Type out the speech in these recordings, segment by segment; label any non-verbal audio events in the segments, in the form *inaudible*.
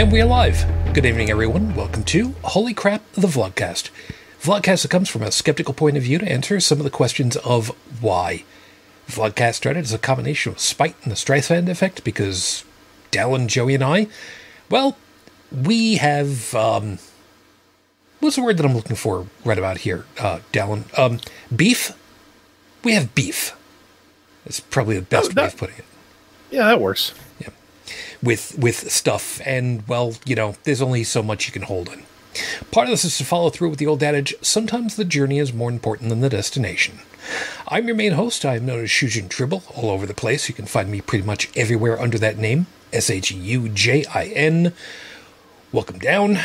And we're live. Good evening, everyone. Welcome to Holy Crap, the Vlogcast. Vlogcast that comes from a skeptical point of view to answer some of the questions of why. Vlogcast started as a combination of spite and the Streisand effect because Dallin, Joey, and I, well, we have, um, what's the word that I'm looking for right about here, uh, Dallin? Um, beef? We have beef. That's probably the best that- way of putting it Yeah, that works. With with stuff. And well you know there's only so much you can hold in. Part of this is to follow through with the old adage sometimes the journey is more important than the destination. I'm your main host. I am known as shujin tribble all over the place. You can find me pretty much everywhere under that name s-h-u-j-i-n welcome down.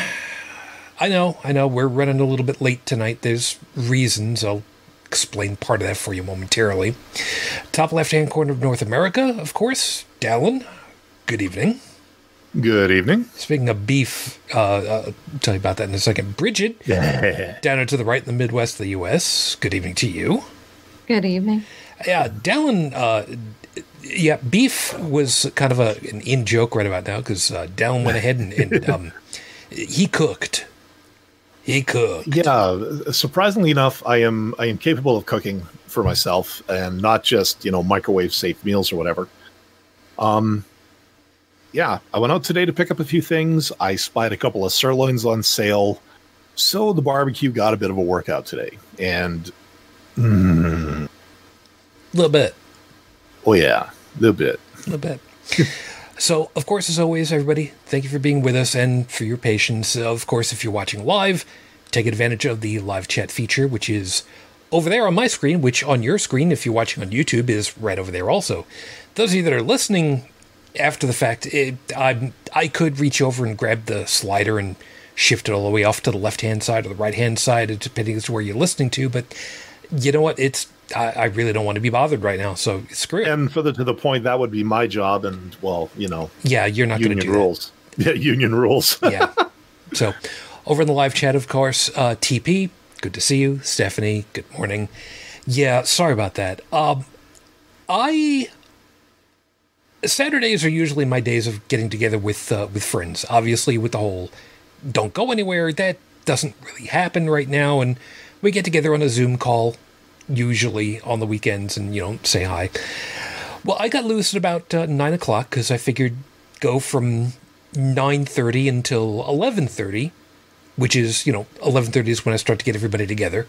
I know i know we're running a little bit late tonight. There's reasons. I'll explain part of that for you momentarily. Top left hand corner of north america of course dallin good evening Good evening. Speaking of beef, uh, uh, I'll tell you about that in a second. Bridget, Yeah. *laughs* down to the right in the Midwest of the U.S. Good evening to you. Good evening. Yeah, Dallin, uh, yeah, beef was kind of a, an in joke right about now because uh, Dallin went ahead and, and um, he cooked. He cooked. Yeah. Surprisingly enough, I am I am capable of cooking for myself and not just you know microwave safe meals or whatever. Um. Yeah, I went out today to pick up a few things. I spied a couple of sirloins on sale, so the barbecue got a bit of a workout today. And A little bit. oh yeah, A little bit. A little bit. so, of course, as always, everybody, thank you for being with us and for your patience. Of course, if you're watching live, take advantage of the live chat feature, which is over there on my screen, which on your screen, if you're watching on YouTube, is right over there also. Those of you that are listening after the fact, it, I, I could reach over and grab the slider and shift it all the way off to the left hand side or the right hand side, depending as to where you're listening to. But you know what? It's I, I really don't want to be bothered right now, so screw it. And further to the point, that would be my job. And well, you know, yeah, you're not going to union do that. rules. *laughs* Yeah, union rules. *laughs* yeah. So, over in the live chat, of course, uh, TP, good to see you. Stephanie, good morning. Yeah, sorry about that. Um, I Saturdays are usually my days of getting together with uh, with friends. Obviously, with the whole don't go anywhere, that doesn't really happen right now, and we get together on a Zoom call, usually on the weekends, and you know say hi. Well, I got loose at about uh, nine o'clock because I figured go from nine thirty until eleven thirty, which is you know eleven thirty is when I start to get everybody together.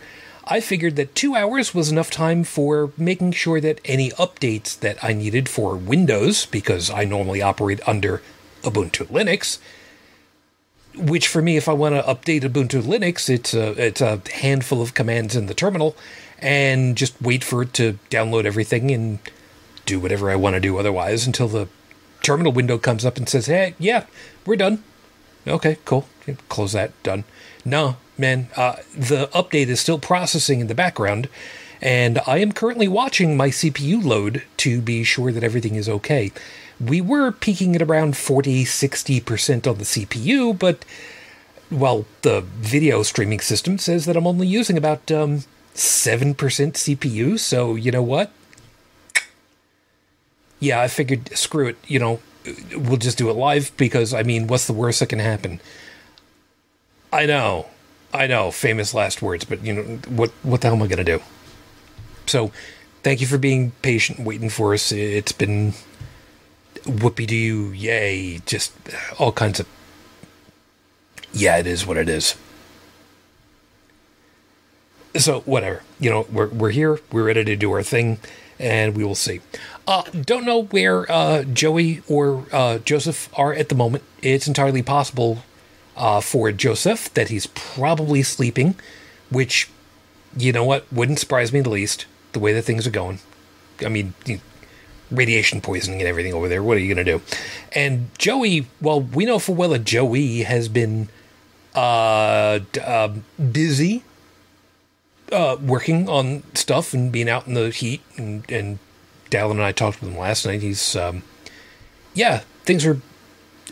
I figured that two hours was enough time for making sure that any updates that I needed for Windows, because I normally operate under Ubuntu Linux. Which for me, if I want to update Ubuntu Linux, it's a it's a handful of commands in the terminal, and just wait for it to download everything and do whatever I want to do otherwise until the terminal window comes up and says, "Hey, yeah, we're done." Okay, cool. Close that. Done. No, man, uh, the update is still processing in the background, and I am currently watching my CPU load to be sure that everything is okay. We were peaking at around 40 60% on the CPU, but, well, the video streaming system says that I'm only using about um, 7% CPU, so you know what? yeah, I figured, screw it, you know, we'll just do it live because, I mean, what's the worst that can happen? I know, I know, famous last words, but, you know, what, what the hell am I going to do? So, thank you for being patient, waiting for us. It's been whoopee doo, yay, just all kinds of. Yeah, it is what it is. So, whatever. You know, we're, we're here, we're ready to do our thing, and we will see. Uh, don't know where uh, Joey or uh, Joseph are at the moment. It's entirely possible uh, for Joseph that he's probably sleeping, which, you know what, wouldn't surprise me the least, the way that things are going. I mean, radiation poisoning and everything over there. What are you going to do? And Joey, well, we know for well that Joey has been uh, d- uh, busy uh, working on stuff and being out in the heat. And, and Dallin and I talked with him last night. He's, um, yeah, things are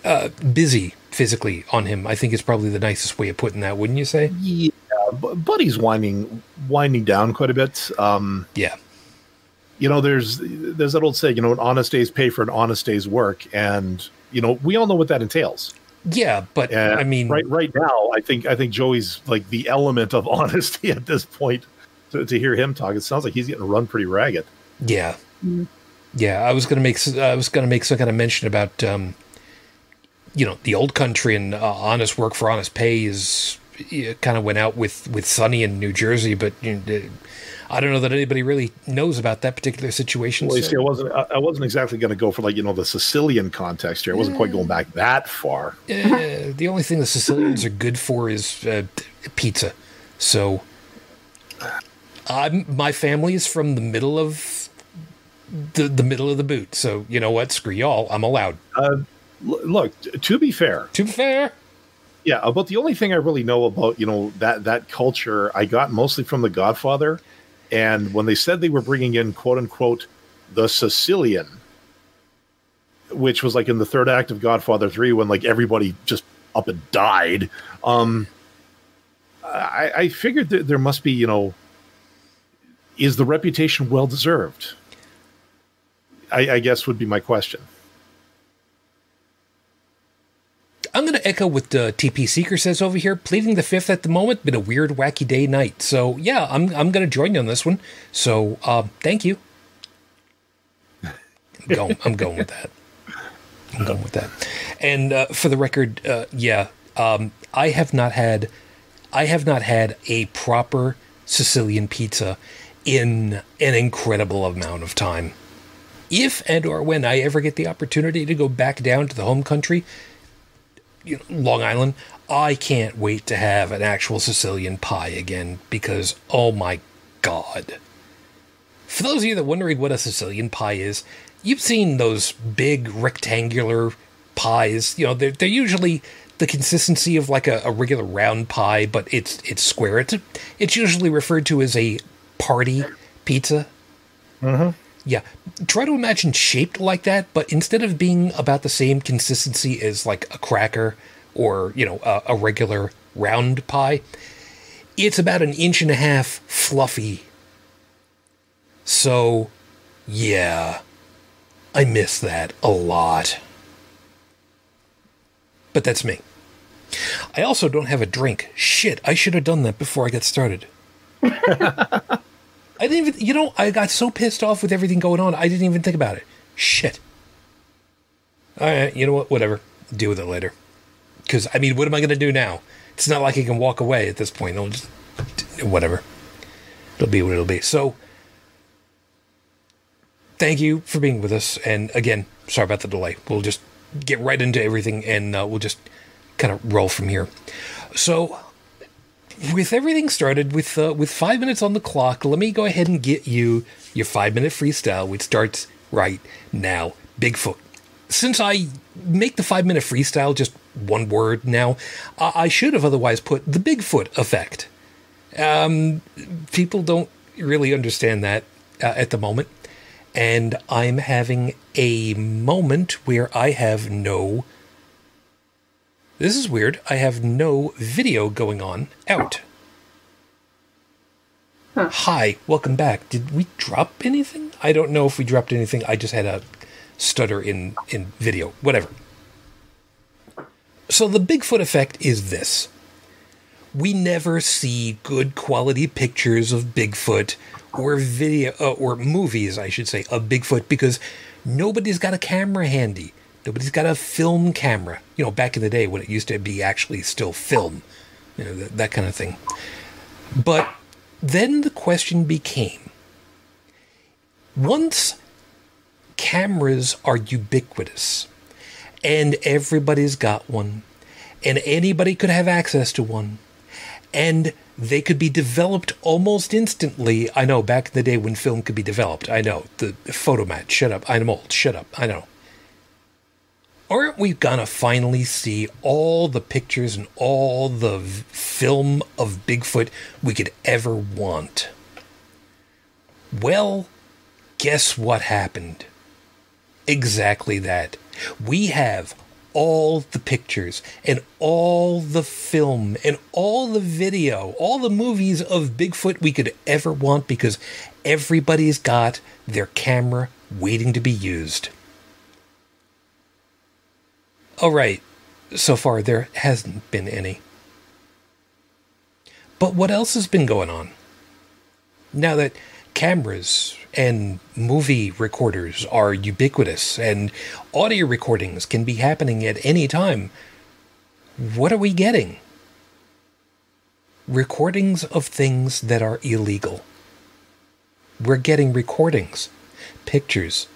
uh, busy physically on him. I think is probably the nicest way of putting that, wouldn't you say? Yeah, Buddy's winding winding down quite a bit. Um, Yeah. you know, there's there's that old saying, you know, an honest day's pay for an honest day's work, and you know, we all know what that entails. Yeah, but And I mean, right right now, I think I think Joey's like the element of *laughs* honesty at this point. To, to hear him talk, it sounds like he's getting run pretty ragged. yeah, yeah. I was gonna make I was gonna make some kind of mention about um, you know the old country and uh, honest work for honest pay is kind of went out with with Sonny in New Jersey, but you know, I don't know that anybody really knows about that particular situation. Well, you so- see, I wasn't I, I wasn't exactly going to go for like you know the Sicilian context here. I wasn't quite going back that far. Uh, the only thing the Sicilians are good for is uh, pizza. So, I'm my family is from the middle of the the middle of the boot. So you know what? Screw y'all. I'm allowed. Uh, look, to be fair, To be fair, yeah, about the only thing I really know about you know that that culture, I got mostly from The Godfather, and when they said they were bringing in quote unquote the Sicilian, which was like in the third act of Godfather Three, when like everybody just up and died. Um, I, I figured that there must be you know, is the reputation well deserved? I, I guess would be my question. I'm going to echo what uh, TP Seeker says over here. Pleading the fifth at the moment. Been a weird, wacky day night. So yeah, I'm I'm going to join you on this one. So uh, thank you. I'm going. I'm going with that. I'm going with that. And uh, for the record, uh, yeah, um, I have not had, I have not had a proper Sicilian pizza in an incredible amount of time. If and or when I ever get the opportunity to go back down to the home country, you know, Long Island, I can't wait to have an actual Sicilian pie again because oh my god. For those of you that wondering what a Sicilian pie is, you've seen those big rectangular pies. You know, they're, they're usually the consistency of like a, a regular round pie, but it's it's square. It's it's usually referred to as a party pizza. Mm-hmm. Yeah. Try to imagine shaped like that, but instead of being about the same consistency as like a cracker or, you know, a, a regular round pie, it's about an inch and a half fluffy. So, yeah. I miss that a lot. But that's me. I also don't have a drink. Shit, I should have done that before I got started. *laughs* I didn't even, you know, I got so pissed off with everything going on, I didn't even think about it. Shit. All right, you know what? Whatever. Deal with it later. Because, I mean, what am I going to do now? It's not like I can walk away at this point. I'll just, whatever. It'll be what it'll be. So, thank you for being with us. And again, sorry about the delay. We'll just get right into everything and uh, we'll just kind of roll from here. So, with everything started with uh, with five minutes on the clock, let me go ahead and get you your five minute freestyle, which starts right now. Bigfoot. Since I make the five minute freestyle just one word now, I should have otherwise put the Bigfoot effect. Um, people don't really understand that uh, at the moment, and I'm having a moment where I have no this is weird. I have no video going on out. Hi, welcome back. Did we drop anything? I don't know if we dropped anything. I just had a stutter in in video. Whatever. So the Bigfoot effect is this. We never see good quality pictures of Bigfoot or video uh, or movies, I should say, of Bigfoot because nobody's got a camera handy. Nobody's got a film camera. You know, back in the day when it used to be actually still film, you know, that, that kind of thing. But then the question became once cameras are ubiquitous and everybody's got one and anybody could have access to one and they could be developed almost instantly. I know back in the day when film could be developed. I know the Fotomat. Shut up. I'm old. Shut up. I know aren't we gonna finally see all the pictures and all the v- film of Bigfoot we could ever want? Well, guess what happened? Exactly that. We have all the pictures and all the film and all the video, all the movies of Bigfoot we could ever want because everybody's got their camera waiting to be used. All right, so far, there hasn't been any. But what else has been going on? Now that cameras and movie recorders are ubiquitous and audio recordings can be happening at any time, what are we getting? Recordings of things that are illegal. We're getting recordings, pictures,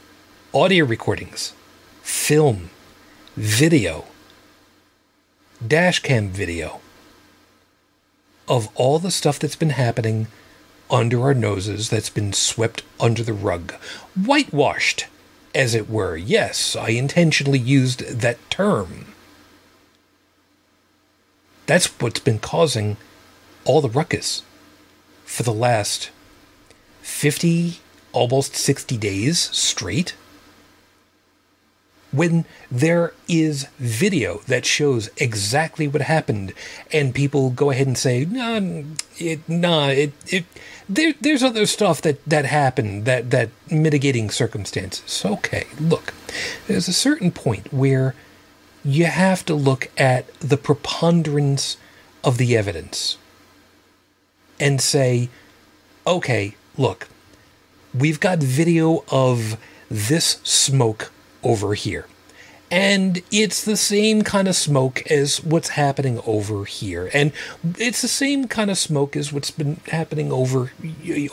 audio recordings, film, video, dashcam video of all the stuff that's been happening under our noses that's been swept under the rug, whitewashed, as it were. Yes, I intentionally used that term. That's what's been causing all the ruckus for the last 50, almost 60 days straight when there is video that shows exactly what happened and people go ahead and say nah it nah it, it there, there's other stuff that that happened that that mitigating circumstances. Okay look there's a certain point where you have to look at the preponderance of the evidence and say okay look we've got video of this smoke over here. And it's the same kind of smoke as what's happening over here. And it's the same kind of smoke as what's been happening over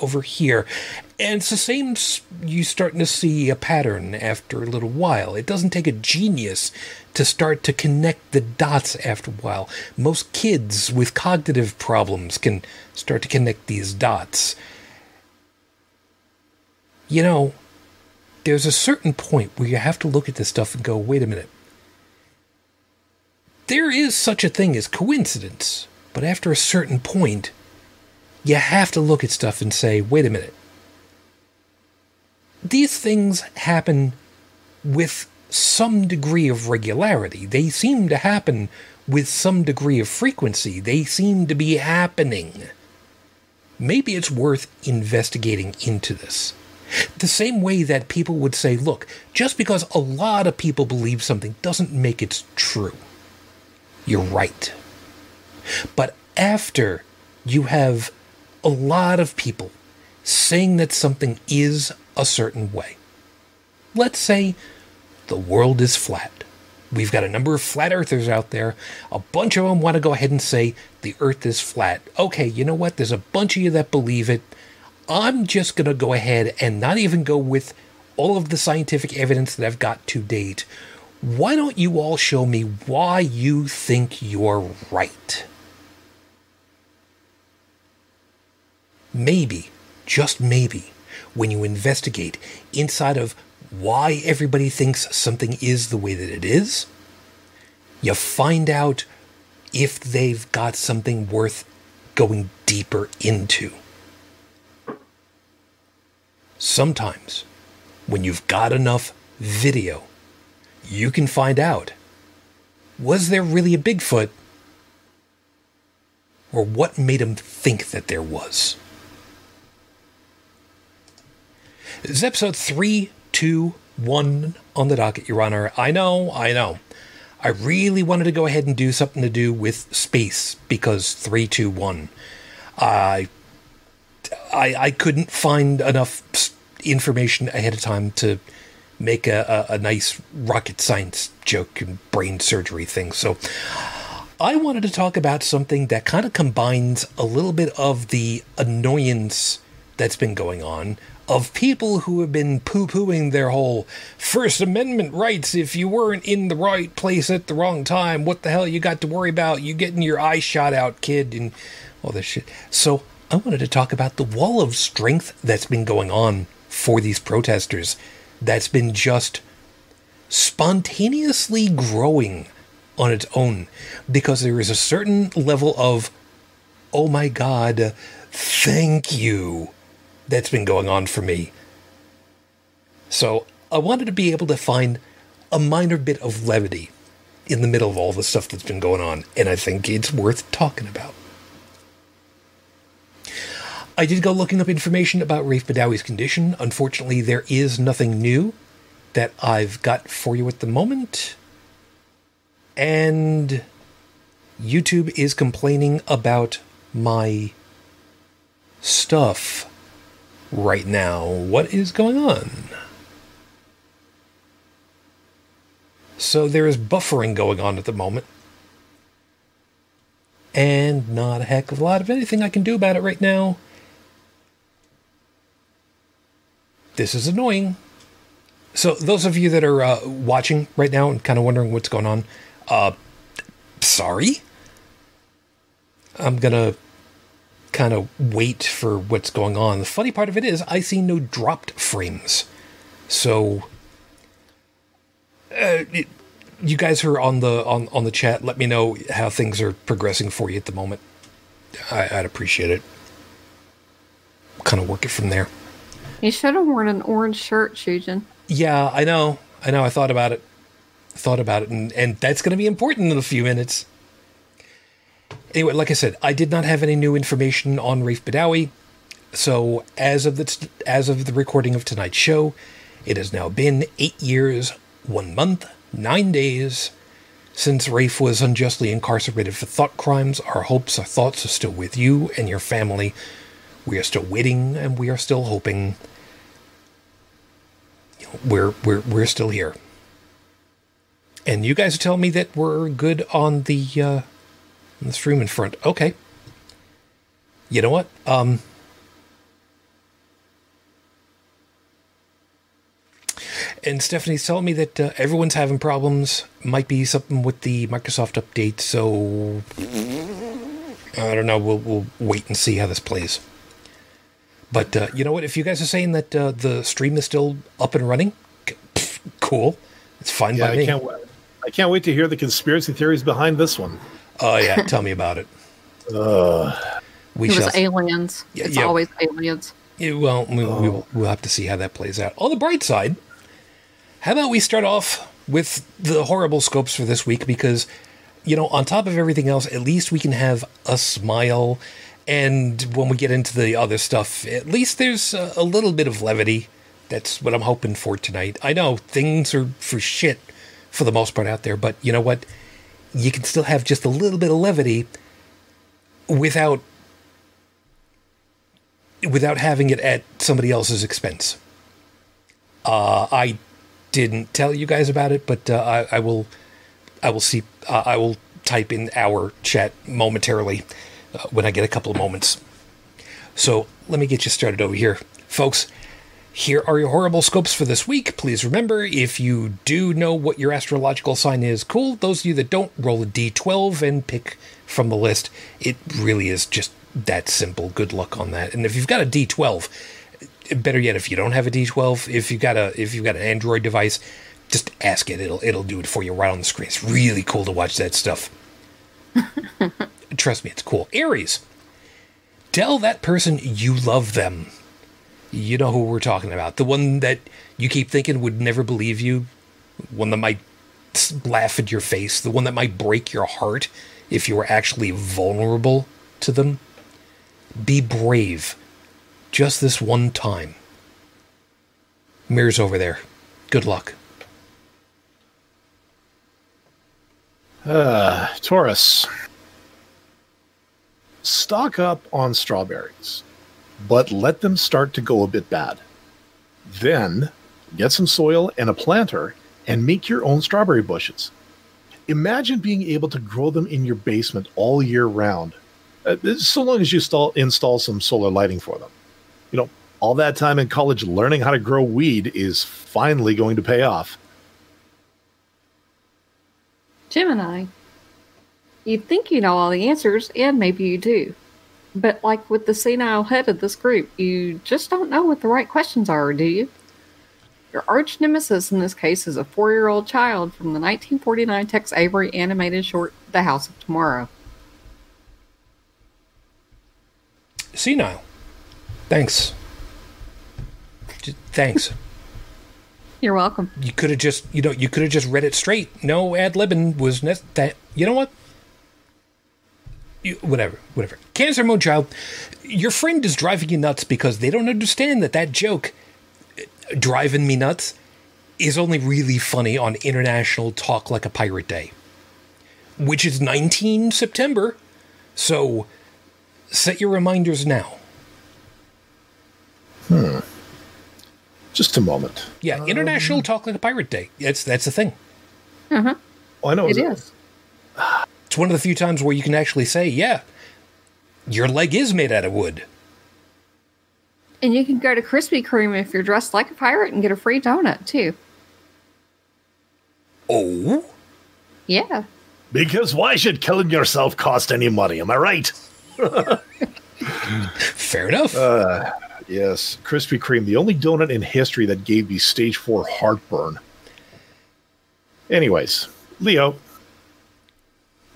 over here. And it's the same You're starting to see a pattern after a little while. It doesn't take a genius to start to connect the dots after a while. Most kids with cognitive problems can start to connect these dots. You know, there's a certain point where you have to look at this stuff and go, wait a minute. There is such a thing as coincidence, but after a certain point, you have to look at stuff and say, wait a minute. These things happen with some degree of regularity. They seem to happen with some degree of frequency. They seem to be happening. Maybe it's worth investigating into this. The same way that people would say, look, just because a lot of people believe something doesn't make it true. You're right. But after you have a lot of people saying that something is a certain way, let's say the world is flat. We've got a number of flat earthers out there. A bunch of them want to go ahead and say the earth is flat. Okay, you know what? There's a bunch of you that believe it. I'm just going to go ahead and not even go with all of the scientific evidence that I've got to date. Why don't you all show me why you think you're right? Maybe, just maybe, when you investigate inside of why everybody thinks something is the way that it is, you find out if they've got something worth going deeper into. Sometimes, when you've got enough video, you can find out was there really a Bigfoot? Or what made him think that there was? This is episode 321 on the docket, Your Honor. I know, I know. I really wanted to go ahead and do something to do with space because 321. I I, I couldn't find enough information ahead of time to make a, a, a nice rocket science joke and brain surgery thing. So I wanted to talk about something that kind of combines a little bit of the annoyance that's been going on of people who have been poo pooing their whole First Amendment rights. If you weren't in the right place at the wrong time, what the hell you got to worry about? You getting your eye shot out, kid, and all this shit. So I wanted to talk about the wall of strength that's been going on for these protesters that's been just spontaneously growing on its own because there is a certain level of, oh my God, thank you, that's been going on for me. So I wanted to be able to find a minor bit of levity in the middle of all the stuff that's been going on, and I think it's worth talking about. I did go looking up information about Raif Badawi's condition. Unfortunately, there is nothing new that I've got for you at the moment. and YouTube is complaining about my stuff right now. What is going on? So there is buffering going on at the moment. And not a heck of a lot of anything I can do about it right now. This is annoying. So, those of you that are uh, watching right now and kind of wondering what's going on, uh, sorry. I'm gonna kind of wait for what's going on. The funny part of it is, I see no dropped frames. So, uh, it, you guys who are on the on on the chat, let me know how things are progressing for you at the moment. I, I'd appreciate it. Kind of work it from there. You should have worn an orange shirt, Shujin. Yeah, I know. I know. I thought about it. thought about it, and and that's going to be important in a few minutes. Anyway, like I said, I did not have any new information on Raif Badawi. So as of the as of the recording of tonight's show, it has now been eight years, one month, nine days since Raif was unjustly incarcerated for thought crimes. Our hopes, our thoughts are still with you and your family. We are still waiting, and we are still hoping. We're we're we're still here. And you guys are telling me that we're good on the uh, on the streaming front. Okay. You know what? Um. And Stephanie's telling me that uh, everyone's having problems. Might be something with the Microsoft update. So I don't know. We'll we'll wait and see how this plays. But uh, you know what? If you guys are saying that uh, the stream is still up and running, pff, cool. It's fine Yeah, by I me. can't. wa- I can't wait to hear the conspiracy theories behind this one. Oh yeah, tell me about it. Uh, We It shall. was aliens. Yeah, it's yeah. always aliens. Yeah, well, we, we will, we'll have to see how that plays out. On the bright side, how about we start off with the horrible scopes for this week? Because, you know, on top of everything else, at least we can have a smile. And when we get into the other stuff, at least there's a, a little bit of levity. That's what I'm hoping for tonight. I know things are for shit for the most part out there, but you know what? You can still have just a little bit of levity without without having it at somebody else's expense. Uh, I didn't tell you guys about it, but uh, I, I will. I will see. Uh, I will type in our chat momentarily uh, when I get a couple of moments. So let me get you started over here, folks. Here are your horrible scopes for this week. Please remember, if you do know what your astrological sign is, cool. Those of you that don't, roll a d12 and pick from the list. It really is just that simple. Good luck on that. And if you've got a d12, better yet, if you don't have a d12, if you've got a if you've got an Android device, just ask it. It'll it'll do it for you right on the screen. It's really cool to watch that stuff. *laughs* Trust me, it's cool. Aries, tell that person you love them. You know who we're talking about. The one that you keep thinking would never believe you. One that might laugh at your face. The one that might break your heart if you were actually vulnerable to them. Be brave. Just this one time. Mirror's over there. Good luck. uh, Taurus. Stock up on strawberries, but let them start to go a bit bad. Then get some soil and a planter and make your own strawberry bushes. Imagine being able to grow them in your basement all year round, uh, so long as you install, install some solar lighting for them. You know, all that time in college learning how to grow weed is finally going to pay off. Gemini. You think you know all the answers, and maybe you do. But like with the senile head of this group, you just don't know what the right questions are, do you? Your arch nemesis in this case is a four year old child from the 1949 Tex Avery animated short The House of Tomorrow. Senile. Thanks. Thanks. *laughs* You're welcome. You could have just, you know, you could have just read it straight. No ad libbing was ne- that. You know what? You, whatever, whatever. Cancer Moonchild, your friend is driving you nuts because they don't understand that that joke, uh, driving me nuts, is only really funny on International Talk Like a Pirate Day. which is 19 September. So set your reminders now. Hmm. Just a moment. Yeah, International Talk Like a Pirate Day. That's that's the thing. Uh-huh. Oh, I know. It it- is. It's one of the few times where you can actually say, "Yeah, your leg is made out of wood." And you can go to Krispy Kreme if you're dressed like a pirate and get a free donut too. Oh, Yeah. Because why should killing yourself cost any money? Am I right? fair enough. Uh, yes. Krispy Kreme, the only donut in history that gave me stage four heartburn. Anyways, Leo,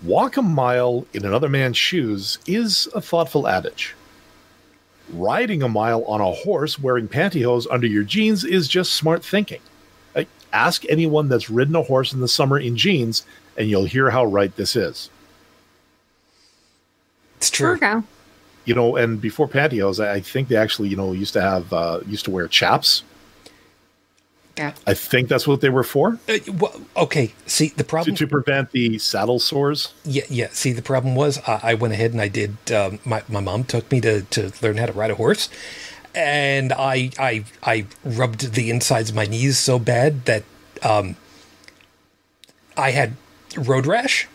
walk a mile in another man's shoes is a thoughtful adage. Riding a mile on a horse wearing pantyhose under your jeans is just smart thinking. Like, ask anyone that's ridden a horse in the summer in jeans, and you'll hear how right this is. it's true. Virgo. you know, and before pantyhose, I I think they actually, you know, used to have uh, used to wear chaps. Yeah. I think that's what they were for Uh, well, okay, see the to, problem. to prevent the saddle sores. Yeah, yeah. See, the problem was I, I went ahead and I did. Um, my my mom took me to to learn how to ride a horse, and I I I rubbed the insides of my knees so bad that um, I had road rash,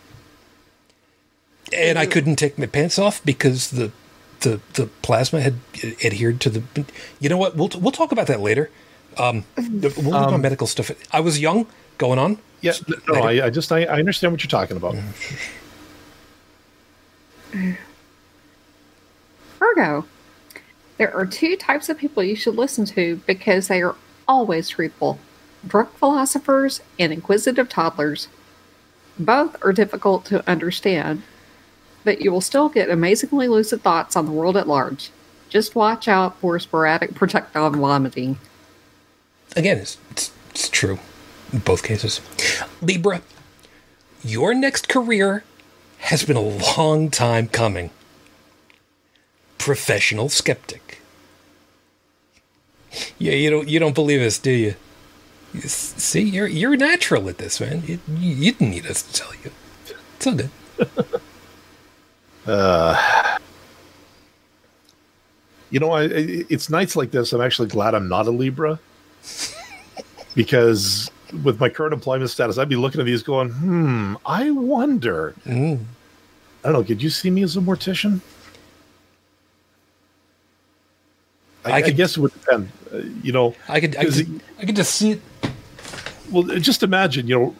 and I couldn't take my pants off because the the the plasma had adhered to the. You know what? We'll we'll talk about that later. Um, we'll leave my medical stuff. I was young, going on. Yeah, no, I, I just I, I understand what you're talking about. *sighs* Virgo. There are two types of people you should listen to because they are always truthful drunk philosophers and inquisitive toddlers. Both are difficult to understand, but you will still get amazingly lucid thoughts on the world at large. Just watch out for sporadic projectile vomiting. Again, it's, it's, it's true in both cases. Libra, your next career has been a long time coming. Professional skeptic. Yeah, you don't you don't believe us, do you? See, you're you're natural at this, man. You, you, didn't need us to tell you. It's all good. *laughs* Uh, you know, I- it's nights like this. I'm actually glad I'm not a Libra *laughs* because with my current employment status, I'd be looking at these going, "Hmm, I wonder." Mm. I don't know. Could you see me as a mortician? I, I I, could- guess it would depend. Uh, you know, I could I could, I could just see it. well, just imagine. You know,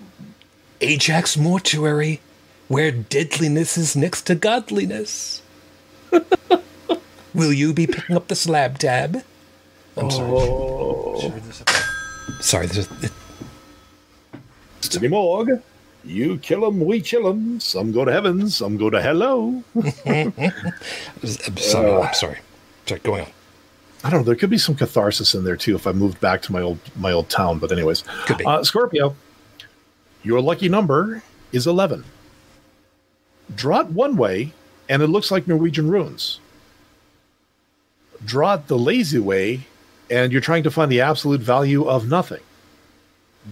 Ajax mortuary, where deadliness is next to godliness. *laughs* Will you be picking up the slab tab? I'm sorry. Sorry, there's a, it, City Morgue. You kill kill 'em, we chill 'em. Some go to heaven, some go to hello. *laughs* I'm sorry. I'm sorry. Sorry, going on. I don't know. There could be some catharsis in there too if I moved back to my old my old town. But anyways, Could be. Uh, Scorpio, your lucky number is eleven. Draw it one way, and it looks like Norwegian runes. Draw it the lazy way, and you're trying to find the absolute value of nothing.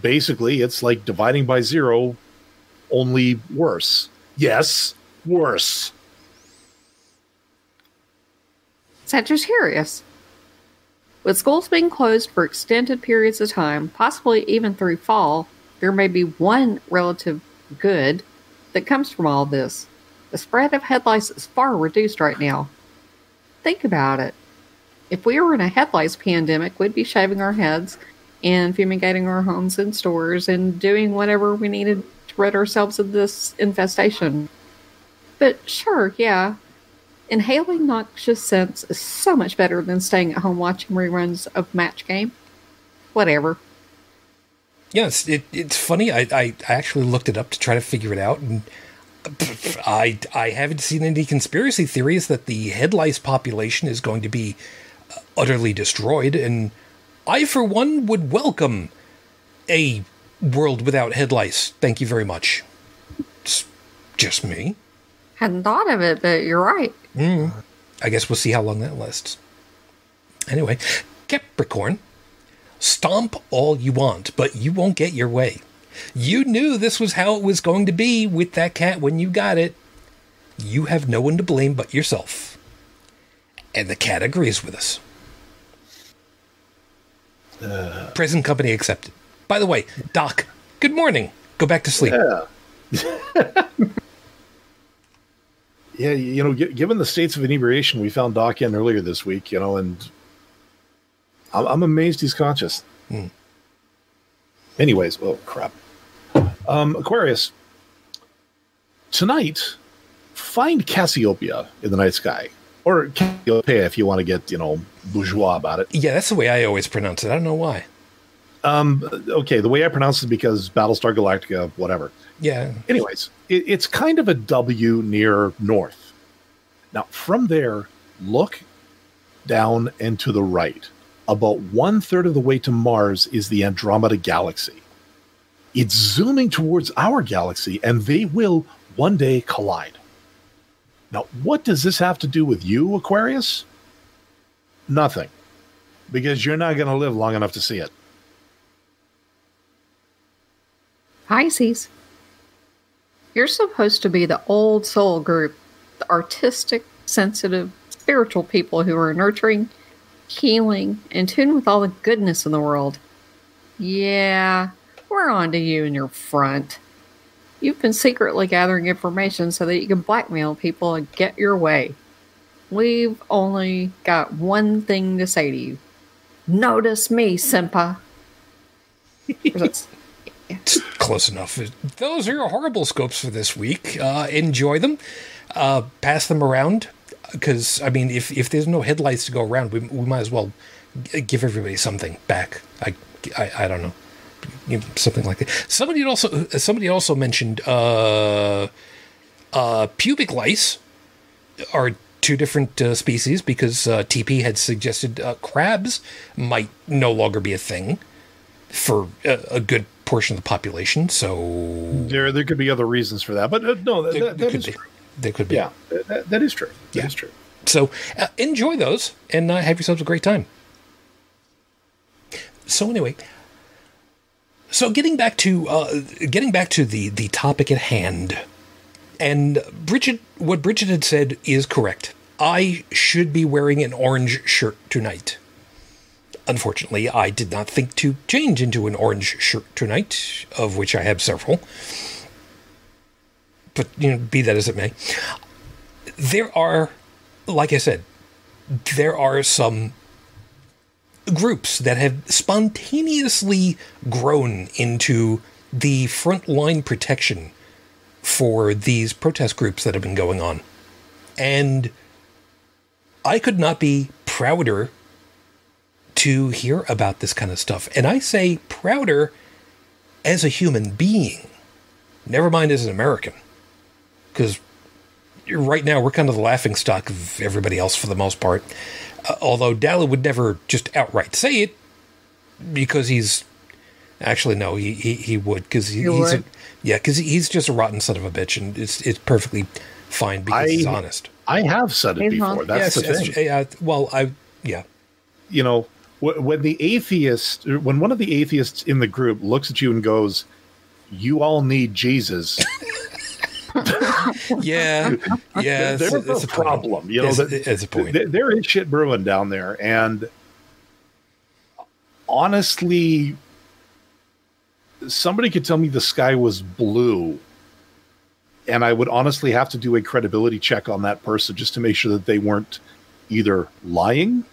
Basically, it's like dividing by zero, only worse. Yes, worse. Sagittarius. With schools being closed for extended periods of time, possibly even through fall, there may be one relative good that comes from all this. The spread of head lice is far reduced right now. Think about it. If we were in a head lice pandemic, we'd be shaving our heads and fumigating our homes and stores and doing whatever we needed to rid ourselves of this infestation. But sure, yeah, Inhaling noxious scents is so much better than staying at home watching reruns of Match Game. Whatever. Yes, it, it's funny. I, I, actually looked it up to try to figure it out, and I I haven't seen any conspiracy theories that the head lice population is going to be utterly destroyed. And I, for one, would welcome a world without head lice. Thank you very much. It's just me. Hadn't thought of it, but you're right. Mm. I guess we'll see how long that lasts. Anyway, Capricorn, stomp all you want, but you won't get your way. You knew this was how it was going to be with that cat when you got it. You have no one to blame but yourself. And the cat agrees with us. Uh, Present company accepted. By the way, Doc, good morning. Go back to sleep. Yeah. *laughs* yeah, you know, given the states of inebriation we found Doc in earlier this week, you know, and I'm, I'm amazed he's conscious. Hmm. Anyways, oh crap. Um, Aquarius, tonight, find Cassiopeia in the night sky. Or Cassiopeia if you want to get, you know, bourgeois about it. Yeah, that's the way I always pronounce it. I don't know why. Um, okay, the way I pronounce it because Battlestar Galactica, whatever. Yeah. Anyways, it, it's kind of a W near north. Now, from there, look down and to the right. About one third of the way to Mars is the Andromeda Galaxy. It's zooming towards our galaxy, and they will one day collide. Now, what does this have to do with you, Aquarius? Nothing, because you're not going to live long enough to see it. Pisces. You're supposed to be the old soul group, the artistic, sensitive, spiritual people who are nurturing, healing, in tune with all the goodness in the world. Yeah, we're on to you and your front. You've been secretly gathering information so that you can blackmail people and get your way. We've only got one thing to say to you. Notice me, Senpai. *laughs* Close enough. Those are your horrible scopes for this week. Uh, enjoy them. Uh, pass them around. Because, I mean, if, if there's no headlights to go around, we, we might as well give everybody something back. I, I, I don't know. You know, something like that. Somebody also somebody also mentioned uh, uh, pubic lice are two different uh, species because uh, TP had suggested uh, crabs might no longer be a thing for a, a, good portion of the population. So there, there could be other reasons for that, but uh, no, that, there, that is be. true. There could be. Yeah, that, that is true. That yeah. is true. So uh, enjoy those and uh, have yourselves a great time. So anyway, so getting back to uh, getting back to the the topic at hand, and Bridget, what Bridget had said is correct. I should be wearing an orange shirt tonight. Unfortunately, I did not think to change into an orange shirt tonight, of which I have several. But you know, be that as it may, there are, like I said, there are some groups that have spontaneously grown into the frontline protection for these protest groups that have been going on. And I could not be prouder to hear about this kind of stuff. And I say prouder as a human being, never mind as an American. Because right now we're kind of the laughing stock of everybody else for the most part. Uh, although Dalla would never just outright say it because he's actually no, he he, he would because he, he's a, yeah because he's just a rotten son of a bitch and it's it's perfectly fine because I, he's honest. I have said it before. That's yes, the thing. Uh, well, I yeah. You know, when the atheist, when one of the atheists in the group looks at you and goes, "You all need Jesus." *laughs* yeah, *laughs* yeah. There's a, a problem. You know, it's, a point. there is shit brewing down there, and honestly, somebody could tell me the sky was blue, and I would honestly have to do a credibility check on that person just to make sure that they weren't either lying,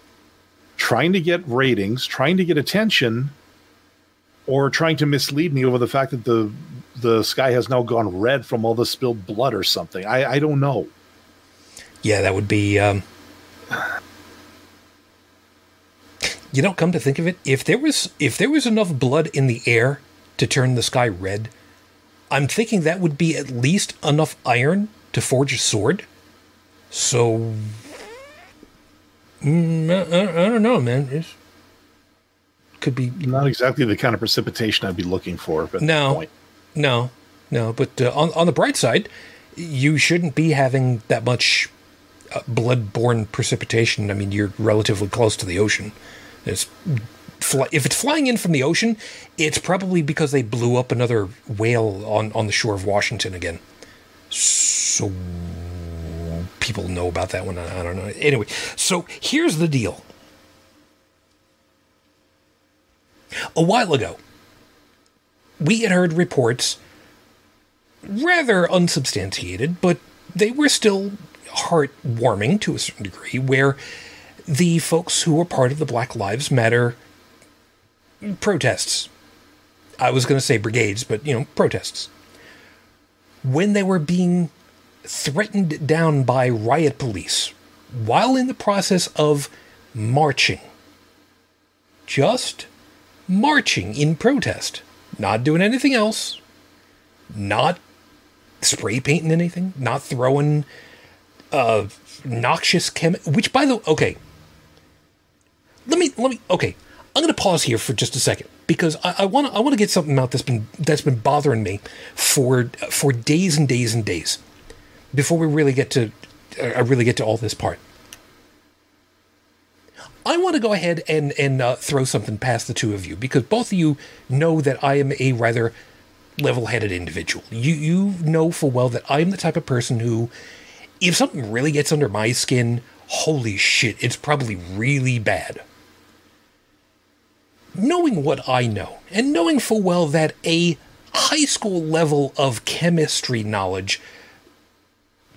trying to get ratings, trying to get attention, or trying to mislead me over the fact that the the sky has now gone red from all the spilled blood or something. I, I don't know. Yeah, that would be. Um, you know, come to think of it, if there was if there was enough blood in the air to turn the sky red, I'm thinking that would be at least enough iron to forge a sword. So, mm, I, I, don't know, man. It's, could be not exactly the kind of precipitation I'd be looking for. But no, no, no. But uh, on on the bright side, you shouldn't be having that much uh, blood-borne precipitation. I mean, you're relatively close to the ocean. It's fly, if it's flying in from the ocean, it's probably because they blew up another whale on on the shore of Washington again. So people know about that one. I don't know. Anyway, so here's the deal. A while ago, we had heard reports, rather unsubstantiated, but they were still heartwarming to a certain degree, where the folks who were part of the Black Lives Matter protests, I was going to say brigades, but you know, protests, when they were being threatened down by riot police while in the process of marching. Just marching in protest, not doing anything else, not spray painting anything, not throwing uh, noxious chem. Which, by the way, okay, let me let me. Okay, I'm going to pause here for just a second because I want to I want to get something out that's been that's been bothering me for for days and days and days before we really get to uh, I really get to all this part. I want to go ahead and and uh, throw something past the two of you because both of you know that I am a rather level-headed individual. You you know full well that I am the type of person who, if something really gets under my skin, holy shit, it's probably really bad. Knowing what I know, and knowing full well that a high school level of chemistry knowledge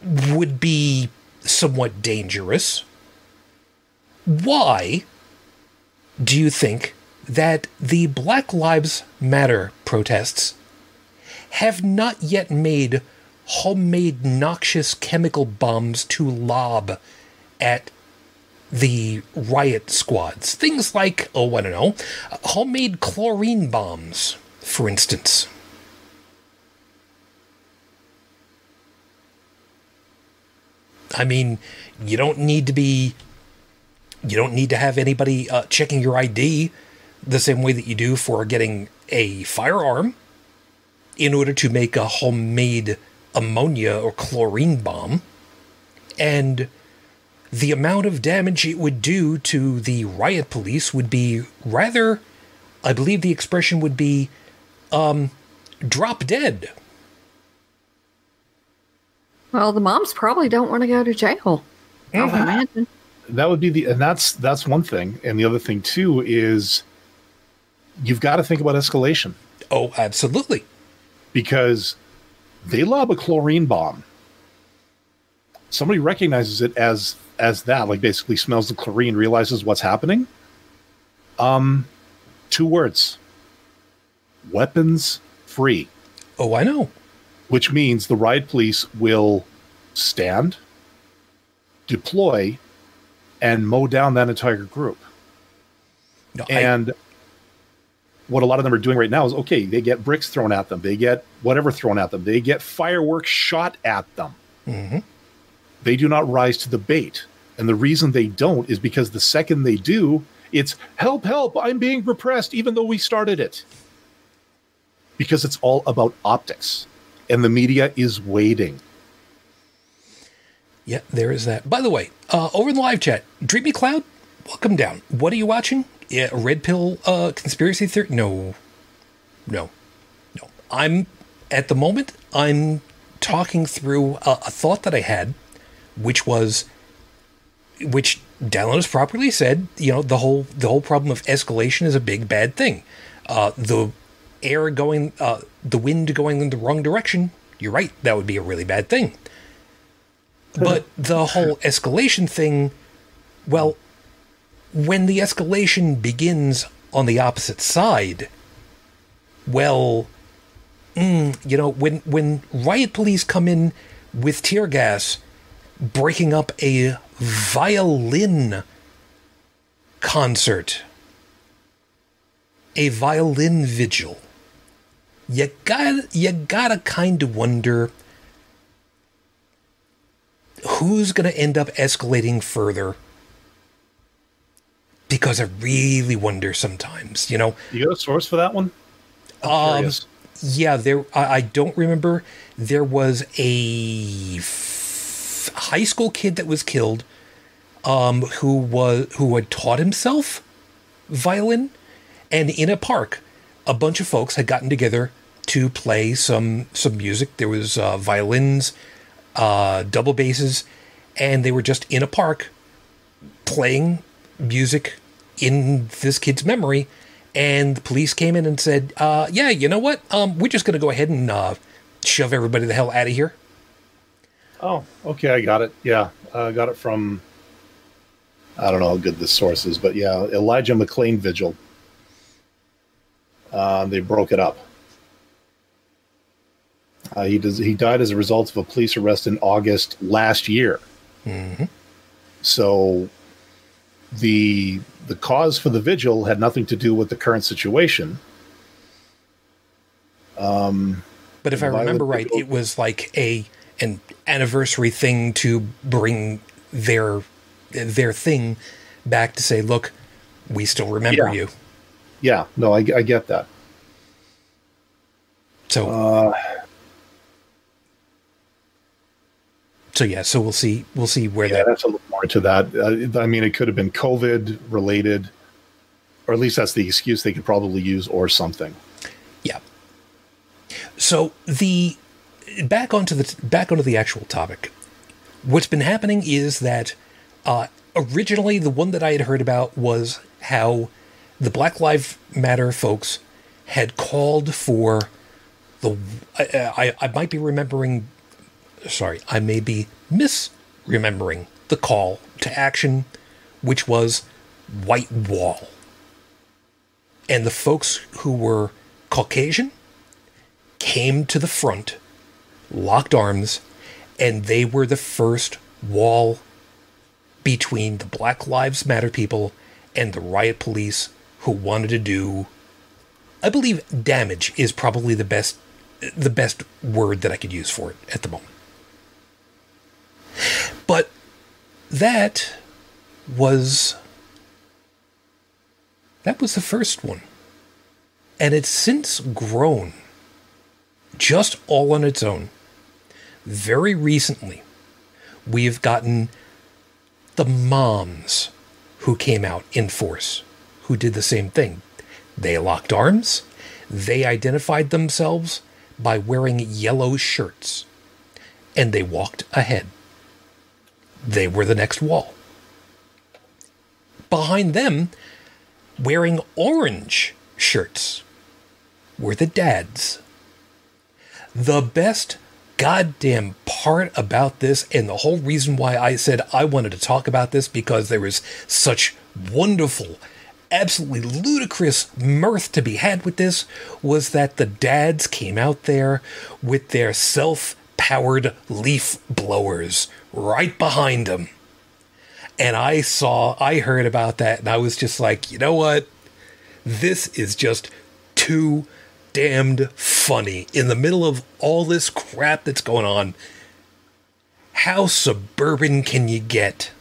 would be somewhat dangerous. Why do you think that the Black Lives Matter protests have not yet made homemade noxious chemical bombs to lob at the riot squads? Things like, oh, I don't know, homemade chlorine bombs, for instance. I mean, you don't need to be, you don't need to have anybody uh, checking your ID the same way that you do for getting a firearm in order to make a homemade ammonia or chlorine bomb. And the amount of damage it would do to the riot police would be rather, I believe the expression would be, um, drop dead. Well, the moms probably don't want to go to jail. I would imagine. That would be the, and that's that's one thing. And the other thing too is, you've got to think about escalation Oh, absolutely. because they lob a chlorine bomb. Somebody recognizes it as as that, like basically smells the chlorine, realizes what's happening. Um, two words: weapons free. Oh, I know. which means the riot police will stand, deploy, and mow down that entire group. No, I- And what a lot of them are doing right now is okay, they get bricks thrown at them, they get whatever thrown at them, they get fireworks shot at them. Mhm. They do not rise to the bait. And the reason they don't is because the second they do, it's help, help, I'm being repressed, even though we started it. Because it's all about optics. And the media is waiting. Yeah, there is that. By the way, uh, over in the live chat, Dreamy Cloud, welcome down. What are you watching? Yeah, Red Pill uh, conspiracy theory? No, no, no. I'm at the moment. I'm talking through a, a thought that I had, which was, which Dallin has properly said. You know, the whole the whole problem of escalation is a big bad thing. Uh, the air going, uh, the wind going in the wrong direction. You're right. That would be a really bad thing. But the whole escalation thing, well, when the escalation begins on the opposite side, well, mm, you know, when when riot police come in with tear gas, breaking up a violin concert, a violin vigil, you got you gotta kind of wonder who's to end up escalating further. Because i really wonder sometimes you know? You got a source for that one? I'm um, curious. yeah there I, I don't remember. There was a high school kid that was killed um who was who had taught himself violin And in a park, a bunch of folks had gotten together to play some some music. There was uh, violins, uh, double basses, and they were just in a park playing music in this kid's memory. And the police came in and said, uh, "Yeah, you know what? Um, we're just going to go ahead and uh, shove everybody the hell out of here." Oh, okay, I got it. Yeah, I uh, got it from. I don't know how good this source is, but yeah, Elijah McClain Vigil. Uh, they broke it up. Uh, he does. He died as a result of a police arrest in August last year. Mm-hmm. So, the the cause for the vigil had nothing to do with the current situation. Um, but if I remember right, it was like a an anniversary thing to bring their their thing back to say, look, we still remember yeah. you. Yeah, no, I, I get that. So, uh, so yeah, so we'll see. We'll see where yeah, that. That's a little more to that. Uh, I mean, it could have been COVID related, or at least that's the excuse they could probably use, or something. Yeah. So the back onto the back onto the actual topic. What's been happening is that uh, originally the one that I had heard about was how the Black Lives Matter folks had called for the. I, I, I might be remembering. Sorry, I may be misremembering the call to action, which was white wall. And the folks who were Caucasian came to the front locked arms, and they were the first wall between the Black Lives Matter people and the riot police who wanted to do I believe damage is probably the best the best word that I could use for it at the moment. But that was that was the first one. And it's since grown just all on its own very recently, we've gotten the moms who came out in force, who did the same thing. They locked arms, they identified themselves by wearing yellow shirts, and they walked ahead. They were the next wall. Behind them, wearing orange shirts, were the dads. The best goddamn part about this and the whole reason why I said I wanted to talk about this because there was such wonderful absolutely ludicrous mirth to be had with this was that the dads came out there with their self powered leaf blowers right behind them. And I saw, I heard about that, and I was just like, you know what? This is just too damned funny in the middle of all this crap that's going on. How suburban can you get?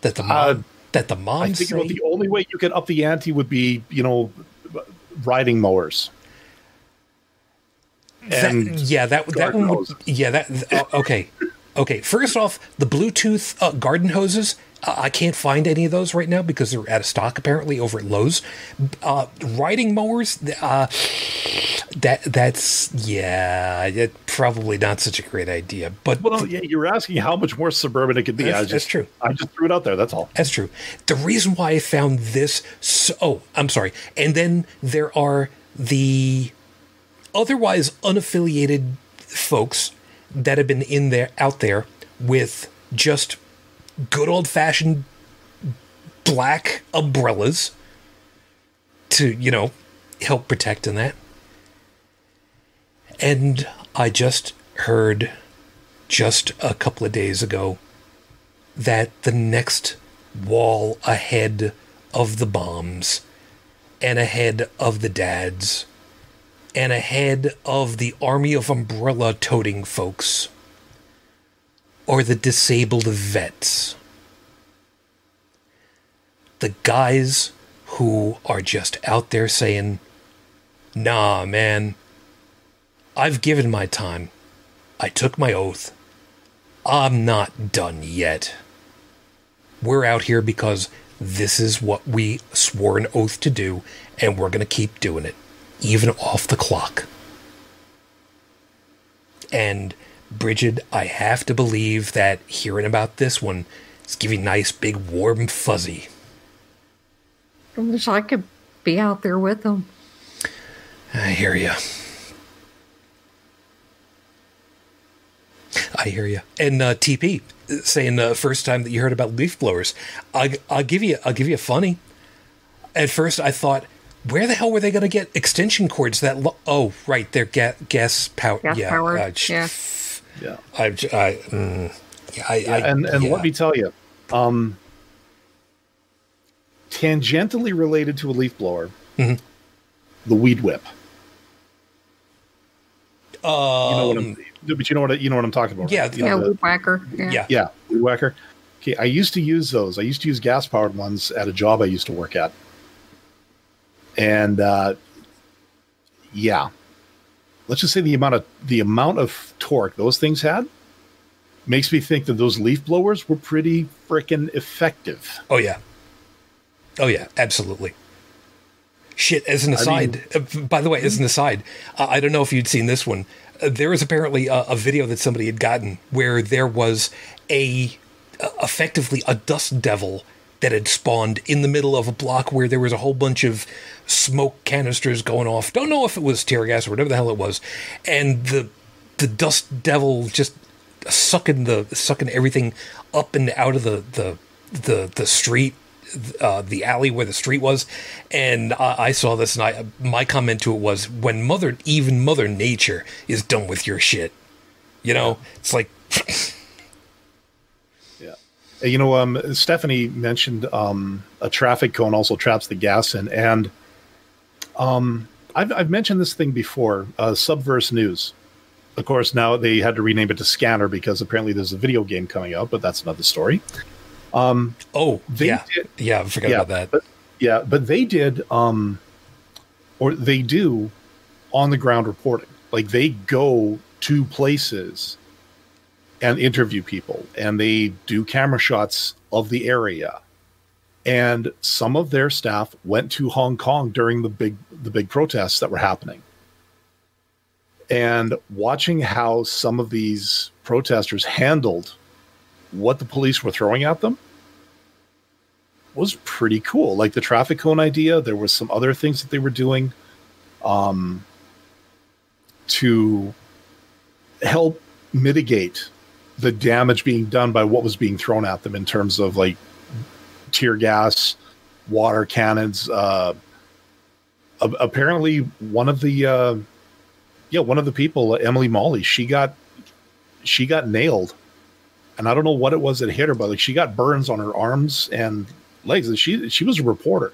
That the mom, uh, that the mom. I think say, the only way you could up the ante would be, you know, riding mowers. That, yeah, that that one. Would, yeah, that uh, okay, okay. First off, the Bluetooth uh, garden hoses I can't find any of those right now because they're out of stock apparently over at Lowe's. Uh, riding mowers, uh, that that's yeah, it, probably not such a great idea. But well, yeah, you're asking how much more suburban it could be. That's, just, that's true. I just threw it out there. That's all. That's true. The reason why I found this so oh, I'm sorry, and then there are the otherwise unaffiliated folks that have been in there out there with just good old fashioned black umbrellas to, you know, help protect in that. And I just heard just a couple of days ago that the next wall ahead of the bombs and ahead of the dads and ahead of the army of umbrella toting folks or the disabled vets. The guys who are just out there saying, nah, man, I've given my time. I took my oath. I'm not done yet. We're out here because This is what we swore an oath to do, and we're going to keep doing it, even off the clock. And Bridget, I have to believe that hearing about this one is giving nice, big, warm fuzzy. I wish I could be out there with them. I hear you. I hear you. And uh, TP saying the uh, first time that you heard about leaf blowers, I'll, I'll give you I'll give you a funny. At first, I thought, where the hell were they going to get extension cords that? Lo- oh, right, they're ga- gas power. Gas yeah, powered, uh, sh- yeah. Yeah. I, I, mm, yeah, I, I, and and yeah. let me tell you, um, tangentially related to a leaf blower, Mhm. the weed whip. Um, You know what I'm, but you know what you know what I'm talking about. Yeah, right? You Yeah, know, the- weed whacker. Yeah. yeah, yeah, weed whacker. Okay, I used to use those. I used to use gas powered ones at a job I used to work at, and uh, yeah, let's just say the amount of the amount of torque those things had makes me think that those leaf blowers were pretty freaking effective. Oh yeah. Oh yeah, absolutely. Shit. As an I aside, mean- uh, by the way, as an aside, uh, I don't know if you'd seen this one. Uh, there was apparently a, a video that somebody had gotten where there was a uh, effectively a dust devil that had spawned in the middle of a block where there was a whole bunch of smoke canisters going off. Don't know if it was tear gas or whatever the hell it was, and the the dust devil just sucking the sucking everything up and out of the the the the street uh, the alley where the street was. And I, I saw this and I my comment to it was when mother even mother nature is done with your shit you know? It's like *sniffs* You know, um, Stephanie mentioned um, a traffic cone also traps the gas in, and um, I've, I've mentioned this thing before. Uh, Subverse News, of course, now they had to rename it to Scanner because apparently there's a video game coming out, but that's another story. Um, oh They yeah did- yeah I forgot yeah, about that But, yeah, but they did, um, or they do, on the ground reporting. Like they go to places and interview people, and they do camera shots of the area. And some of their staff went to Hong Kong during the big the big protests that were happening. And watching how some of these protesters handled what the police were throwing at them was pretty cool. Like the traffic cone idea, there was some other things that they were doing um, to help mitigate the damage being done by what was being thrown at them in terms of like tear gas, water cannons. Uh, a- apparently, one of the uh, yeah, one of the people, Emily Molli, she got she got nailed and I don't know what it was that hit her, but like she got burns on her arms and legs, and she she was a reporter.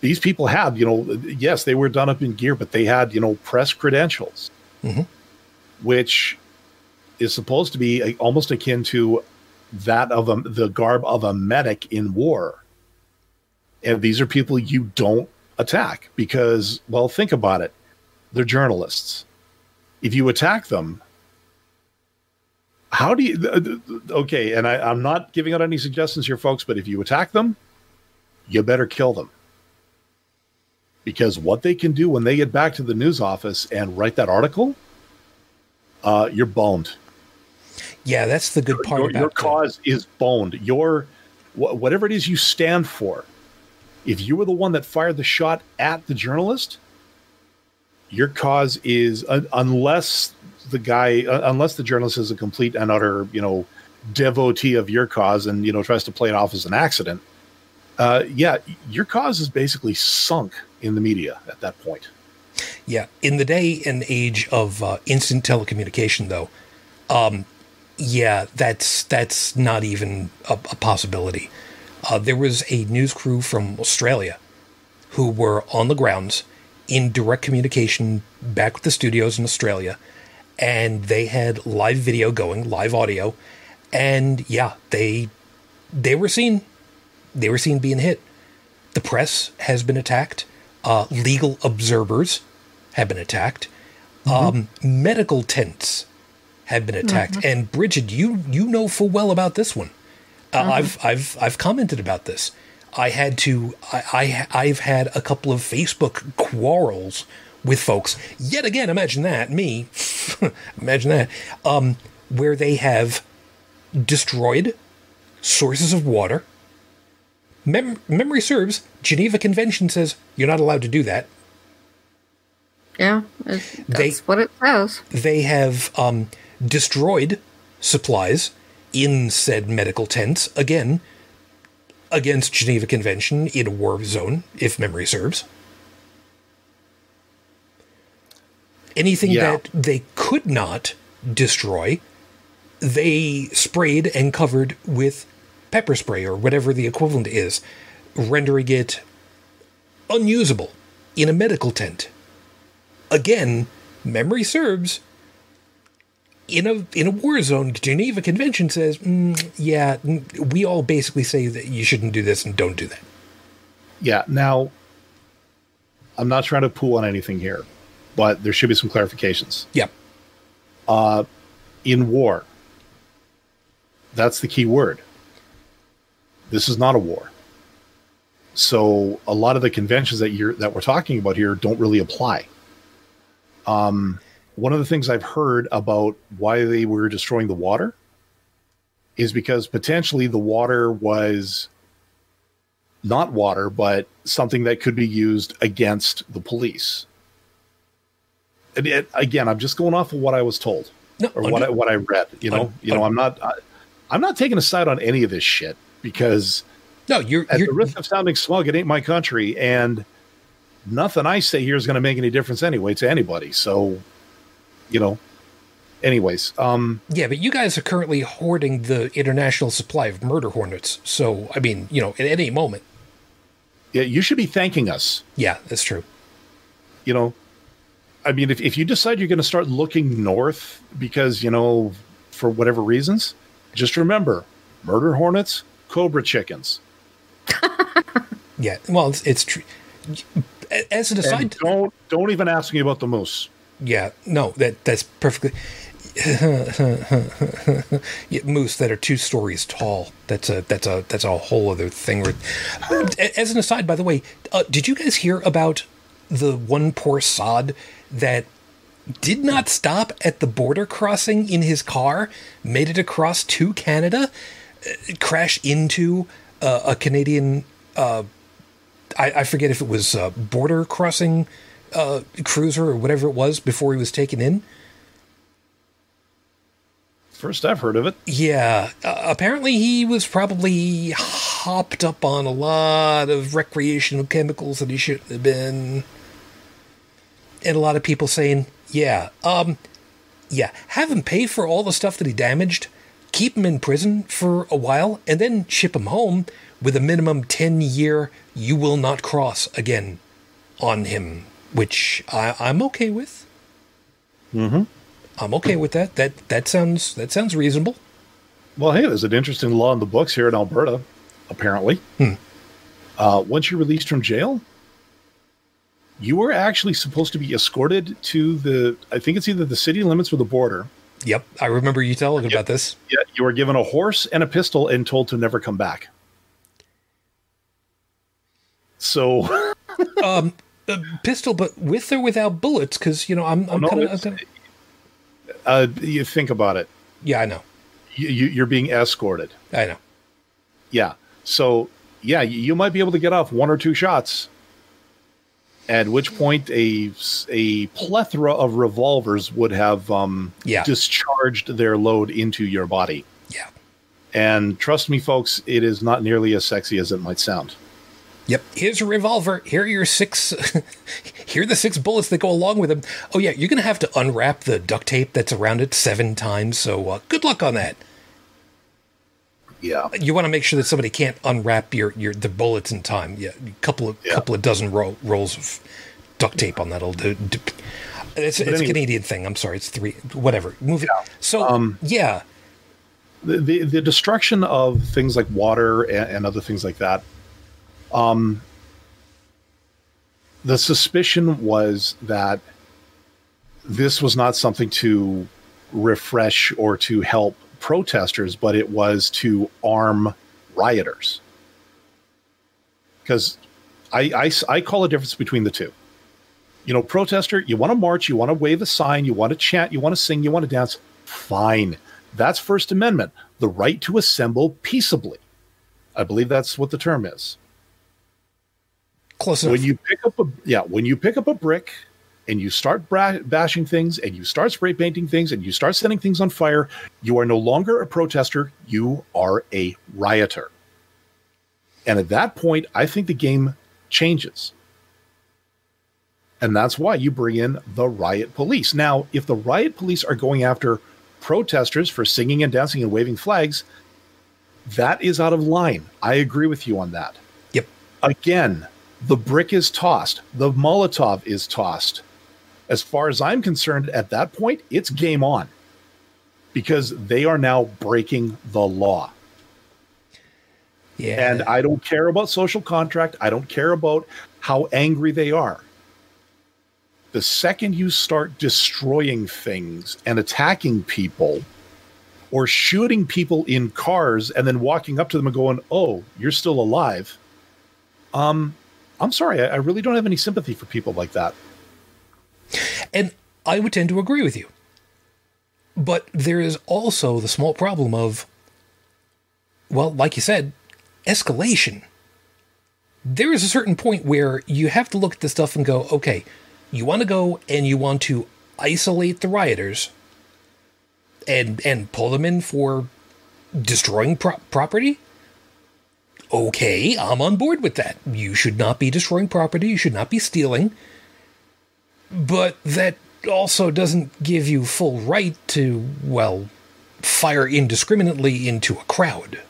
These people had, you know, yes, they were done up in gear, but they had, you know, press credentials, Mhm. which is supposed to be a, almost akin to that of a, the garb of a medic in war. And these are people you don't attack because, well, think about it. They're journalists. If you attack them, how do you okay and I, i'm not giving out any suggestions here folks but if you attack them you better kill them because what they can do when they get back to the news office and write that article uh, you're boned yeah that's the good part your, about your cause is boned. Your wh- whatever it is you stand for if you were the one that fired the shot at the journalist your cause is un unless the guy uh, unless the journalist is a complete and utter you know devotee of your cause and you know tries to play it off as an accident uh, yeah your cause is basically sunk in the media at that point. Yeah, in the day and age of uh, instant telecommunication, though, um, yeah, that's that's not even a, a possibility. Uh, there was a news crew from Australia who were on the grounds in direct communication back with the studios in Australia, and they had live video going, live audio, and yeah, they they were seen they were seen being hit. The press has been attacked. Uh, legal observers have been attacked. Um, medical tents have been attacked. And Bridget, you you know full well about this one. Uh, I've I've I've commented about this. I had to. I, I I've had a couple of Facebook quarrels with folks. Yet again, imagine that me. *laughs* imagine that. Um, where they have destroyed sources of water. Mem- memory serves, Geneva Convention says you're not allowed to do that. Yeah, that's They- what it says. They have um, destroyed supplies in said medical tents, again, against Geneva Convention in a war zone, if memory serves. Anything Yeah. that they could not destroy, they sprayed and covered with pepper spray or whatever the equivalent is, rendering it unusable in a medical tent. Again, memory serves. In a in a war zone, Geneva Convention says, mm, yeah, we all basically say that you shouldn't do this and don't do that. Yeah. Now, I'm not trying to pull on anything here, but there should be some clarifications. Yep. In war, that's the key word. This is not a war. So a lot of the conventions that you're that we're talking about here don't really apply. Um, one of the things I've heard about why they were destroying the water is because potentially the water was not water, but something that could be used against the police. And it, again, I'm just going off of what I was told No, or what I, what I read. You know, Un- you know, un- I'm not, I, I'm not taking a side on any of this shit because no, you're at you're the risk of sounding smug, it ain't my country, and nothing I say here is going to make any difference anyway to anybody. So, you know, anyways, um, yeah, but you guys are currently hoarding the international supply of murder hornets. So I mean, you know, at any moment, yeah, you should be thanking us. yeah, that's true. you know i mean if, if you decide you're going to start looking north because you know for whatever reasons just remember murder hornets cobra chickens *laughs* Yeah, well, it's, it's true. As an aside, and don't don't even ask me about the moose Yeah, no, that that's perfectly. *laughs* moose that are two stories tall. That's a that's a that's a whole other thing. As an aside, by the way, uh, did you guys hear about the one poor sod that did not stop at the border crossing in his car, made it across to Canada, uh, into uh, a Canadian. Uh, I, I forget if it was uh, border crossing uh, cruiser or whatever it was before he was taken in. first i've heard of it Yeah, uh, apparently he was probably hopped up on a lot of recreational chemicals that he shouldn't have been. And a lot of people saying, yeah, um, yeah, have him pay for all the stuff that he damaged, keep him in prison for a while, and then ship him home with a minimum 10 year you will not cross again on him, which I, I'm okay with. mm-hmm. I'm okay with that. That that sounds that sounds reasonable. well hey there's an interesting law in the books here in alberta apparently Hmm. uh, once you're released from jail you were actually supposed to be escorted to the i think it's either the city limits or the border Yep, I remember you telling about this. Yeah, you were given a horse and a pistol and told to never come back. So, *laughs* Um, a pistol, but with or without bullets? Because you know, I'm, I'm no, kind of. uh, you think about it. Yeah, I know. You, you, you're being escorted. I know. Yeah. So, yeah, you, you might be able to get off one or two shots. At which point, a a plethora of revolvers would have um, Yeah. discharged their load into your body. Yeah. And trust me, folks, it is not nearly as sexy as it might sound. Yep. Here's a revolver. Here are your six. *laughs* here are the six bullets that go along with them. Oh yeah, you're gonna have to unwrap the duct tape that's around it seven times. So uh, good luck on that. Yeah. You want to make sure that somebody can't unwrap your, your the bullets in time. Yeah, a couple of Yeah. couple of dozen ro- rolls of duct tape on that'll do. do- It's, it's a Canadian thing. I'm sorry. It's three. Whatever. Move it. So Um, yeah, the, the the destruction of things like water and, and other things like that. Um, the suspicion was that this was not something to refresh or to help protesters, but it was to arm rioters. because I, I I call a difference between the two. You know, protester, you want to march, you want to wave a sign, you want to chant, you want to sing, you want to dance. Fine, that's First Amendment, the right to assemble peaceably. I believe that's what the term is. Close enough. When you pick up a yeah, when you pick up a brick and you start bashing things and you start spray painting things and you start setting things on fire, you are no longer a protester, you are a rioter. And at that point, I think the game changes. And that's why you bring in the riot police. Now, if the riot police are going after protesters for singing and dancing and waving flags, that is out of line. I agree with you on that. Yep. Again, the brick is tossed, the Molotov is tossed. As far as I'm concerned, at that point, it's game on because they are now breaking the law. Yeah. And I don't care about social contract. I don't care about how angry they are. The second you start destroying things and attacking people or shooting people in cars and then walking up to them and going, "Oh, you're still alive." Um, I'm sorry, I, I really don't have any sympathy for people like that. And I would tend to agree with you. But there is also the small problem of, well, like you said, escalation. There is a certain point where you have to look at this stuff and go, okay, you want to go and you want to isolate the rioters and and pull them in for destroying pro- property okay i'm on board with that. You should not be destroying property you should not be stealing. But that also doesn't give you full right to well fire indiscriminately into a crowd.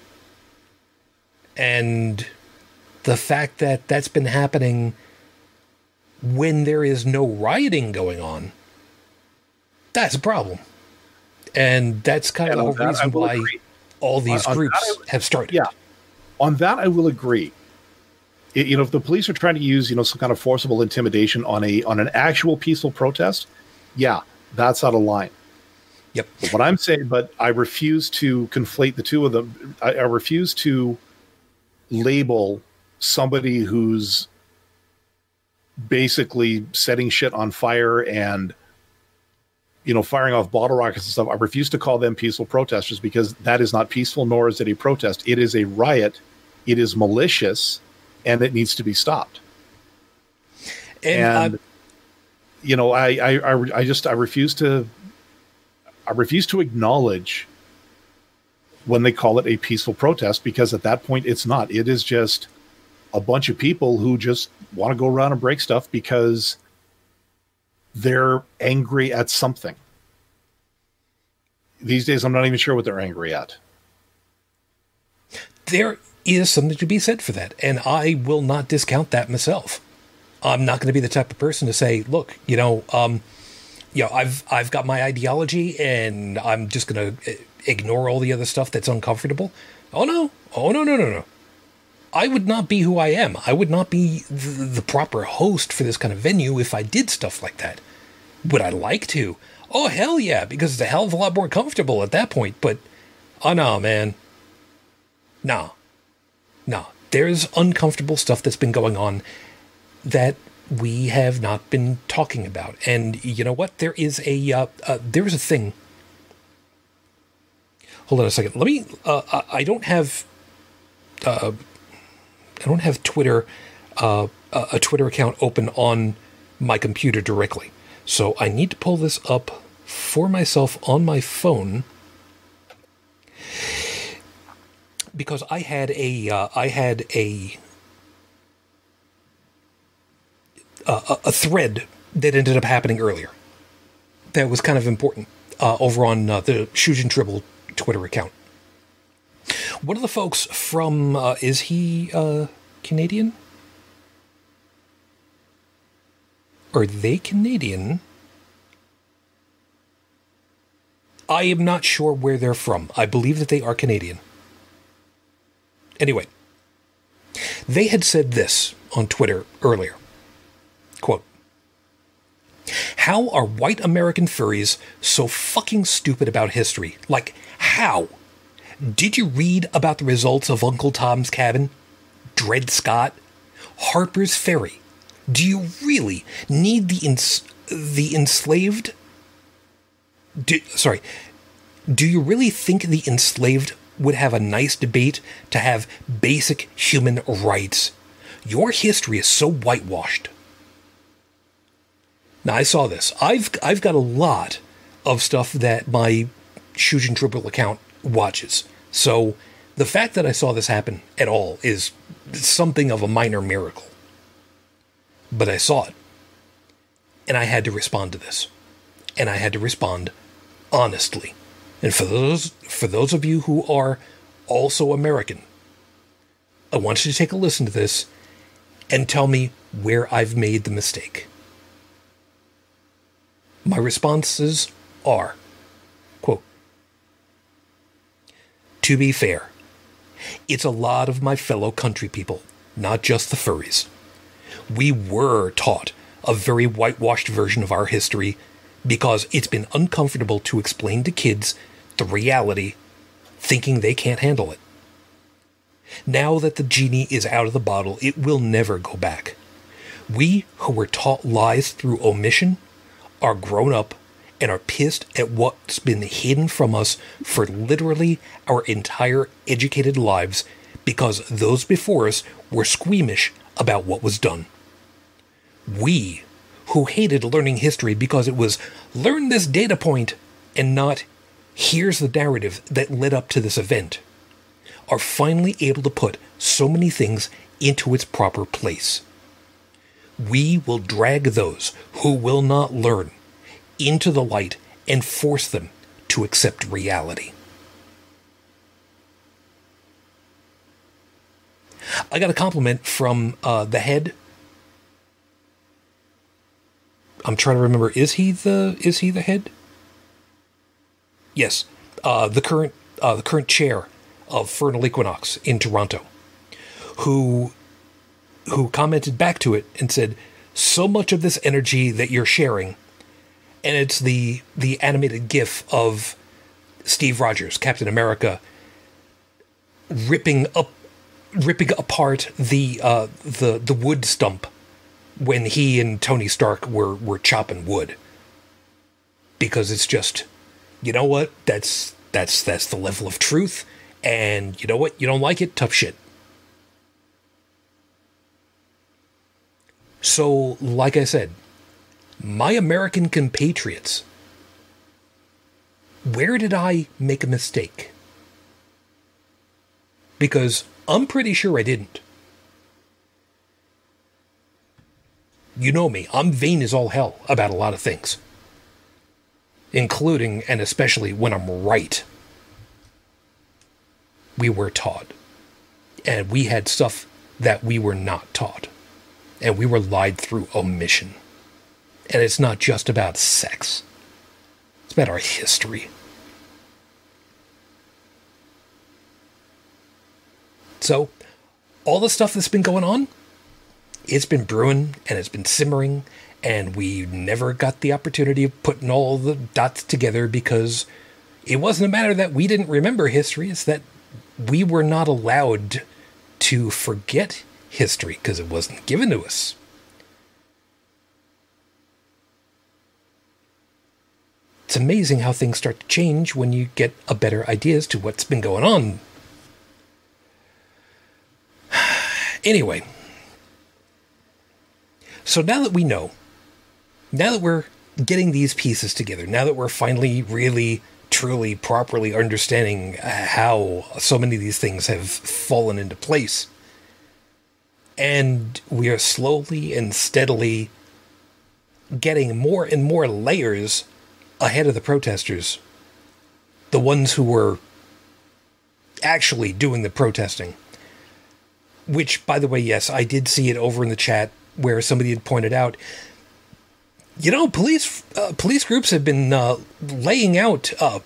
And the fact that that's been happening when there is no rioting going on that's a problem. And that's kind And of the reason why agree. all these On- groups have started. Yeah. On that, I will agree. I- you know, if the police are trying to use, you know, some kind of forcible intimidation on a on an actual peaceful protest, yeah, that's out of line. yep But what I'm saying, but I refuse to conflate the two of them. I, I refuse to label somebody who's basically setting shit on fire and you know firing off bottle rockets and stuff. I refuse to call them peaceful protesters because that is not peaceful, nor is it a protest. It is a riot. It is malicious, and it needs to be stopped. And, and uh, you know I, I i i just i refuse to i refuse to acknowledge when they call it a peaceful protest because at that point it's not. It is just a bunch of people who just want to go around and break stuff because they're angry at something. These days i'm not even sure what they're angry at. There is something to be said for that, and I will not discount that myself. I'm not going to be the type of person to say, "Look, you know, um, you know, I've I've got my ideology, and I'm just going to ignore all the other stuff that's uncomfortable." Oh no! Oh no! No! No! No! I would not be who I am. I would not be the, the proper host for this kind of venue if I did stuff like that. Would I like to? Oh hell yeah! Because it's a hell of a lot more comfortable at that point. But oh no, man. No. No. There's uncomfortable stuff that's been going on that we have not been talking about. And you know what? There is a uh, uh, there is a thing. Hold on a second. Let me. Uh, I- don't have. Uh, I don't have Twitter, uh, a Twitter account open on my computer directly, so I need to pull this up for myself on my phone because I had a uh, I had a a, a thread that ended up happening earlier that was kind of important uh, over on uh, the Shujin Tribble Twitter account. One of the folks from uh, is he uh, Canadian? Are they Canadian? I am not sure where they're from. I believe that they are Canadian. Anyway, they had said this on Twitter earlier. Quote How are white American furries so fucking stupid about history? Like, how? Did you read about the results of Uncle Tom's Cabin? Dred Scott? Harper's Ferry. Do you really need the the enslaved? Do, sorry, do you really think the enslaved would have a nice debate to have basic human rights? Your history is so whitewashed. Now I saw this. I've I've got a lot of stuff that my Shujin Dribble account watches. So the fact that I saw this happen at all is something of a minor miracle. But I saw it. And I had to respond to this. And I had to respond honestly. And for those for those of you who are also American, I want you to take a listen to this and tell me where I've made the mistake. My responses are quote To be fair, it's a lot of my fellow country people, not just the furries. We were taught a very whitewashed version of our history because it's been uncomfortable to explain to kids the reality, thinking they can't handle it. Now that the genie is out of the bottle, it will never go back. We who were taught lies through omission are grown up and are pissed at what's been hidden from us for literally our entire educated lives because those before us were squeamish about what was done. We, who hated learning history because it was learn this data point and not here's the narrative that led up to this event, are finally able to put so many things into its proper place. We will drag those who will not learn into the light and force them to accept reality. I got a compliment from uh, the head. I'm trying to remember. Is he the is he the head? Yes, uh, the current uh, the current chair of Furnal Equinox in Toronto, who who commented back to it and said, "So much of this energy that you're sharing, and it's the the animated GIF of Steve Rogers, Captain America, ripping up ripping apart the uh, the the wood stump when he and Tony Stark were were chopping wood. Because it's just you know what? That's that's that's the level of truth. And you know what? You don't like it? Tough shit. So like i said my american compatriots where did i make a mistake? Because i'm pretty sure i didn't. You know me. I'm vain as all hell about a lot of things including and especially when I'm right. We were taught. And we had stuff that we were not taught. And we were lied through omission. And it's not just about sex, it's about our history. So, all the stuff that's been going on, it's been brewing and it's been simmering and we never got the opportunity of putting all the dots together because it wasn't a matter that we didn't remember history, it's that we were not allowed to forget history because it wasn't given to us. It's amazing how things start to change when you get a better idea as to what's been going on. *sighs* anyway, so now that we know now that we're getting these pieces together, now that we're finally really, truly, properly understanding uh, how so many of these things have fallen into place, and we are slowly and steadily getting more and more layers ahead of the protesters, the ones who were actually doing the protesting. Which, by the way, yes, I did see it over in the chat where somebody had pointed out you know, police uh, police groups have been uh, laying out uh,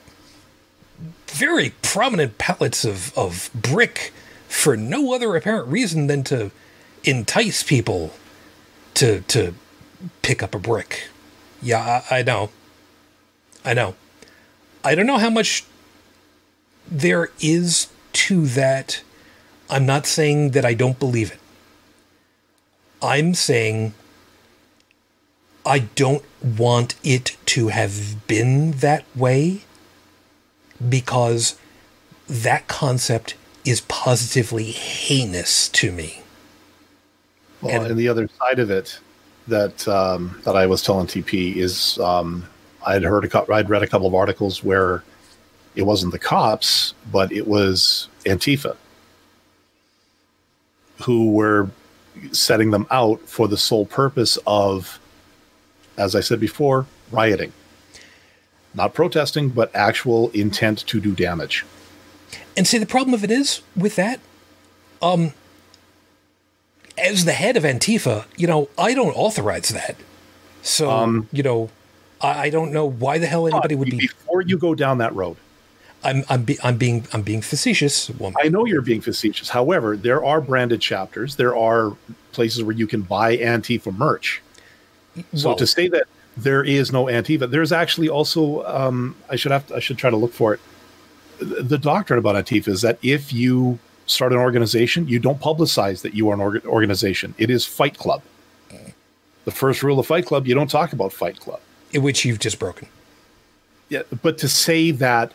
very prominent pallets of, of brick for no other apparent reason than to entice people to to pick up a brick. Yeah, I, I know. I know. I don't know how much there is to that. I'm not saying that I don't believe it. I'm saying I don't want it to have been that way because that concept is positively heinous to me. Well, And- and, the other side of it that um, that I was telling TP is um, I'd heard a cou- I'd read a couple of articles where it wasn't the cops, but it was Antifa who were setting them out for the sole purpose of, as I said before, rioting, not protesting, but actual intent to do damage. And see, the problem of it is with that, um, as the head of Antifa, you know, I don't authorize that. So, Um, you know, I, I don't know why the hell anybody would be. Before you go down that road, I'm, I'm, be, I'm being, I'm being facetious. I know you're being facetious. However, there are branded chapters. There are places where you can buy Antifa merch. So well, to say that there is no Antifa, there's actually also um, I should have to, I should try to look for it. The doctrine about Antifa is that if you start an organization, you don't publicize that you are an org- organization. It is Fight Club. The first rule of Fight Club: you don't talk about Fight Club. which you've just broken. Yeah, but to say that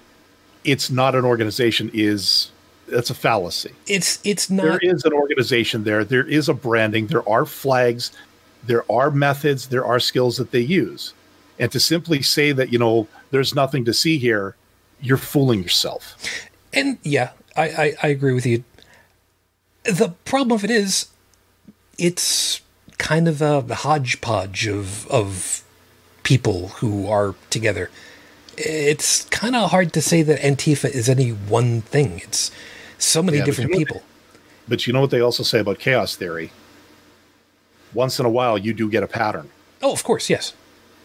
it's not an organization is that's a fallacy. It's, it's not. There is an organization there there is a branding there are flags there are methods there are skills that they use and to simply say that you know there's nothing to see here you're fooling yourself And yeah, I, I, I agree with you. The problem of it is, it's kind of a hodgepodge of of people who are together. It's kind of hard to say that Antifa is any one thing. It's so many Yeah, different you know what people. but you know what they also say about chaos theory once in a while you do get a pattern. Oh, of course, yes.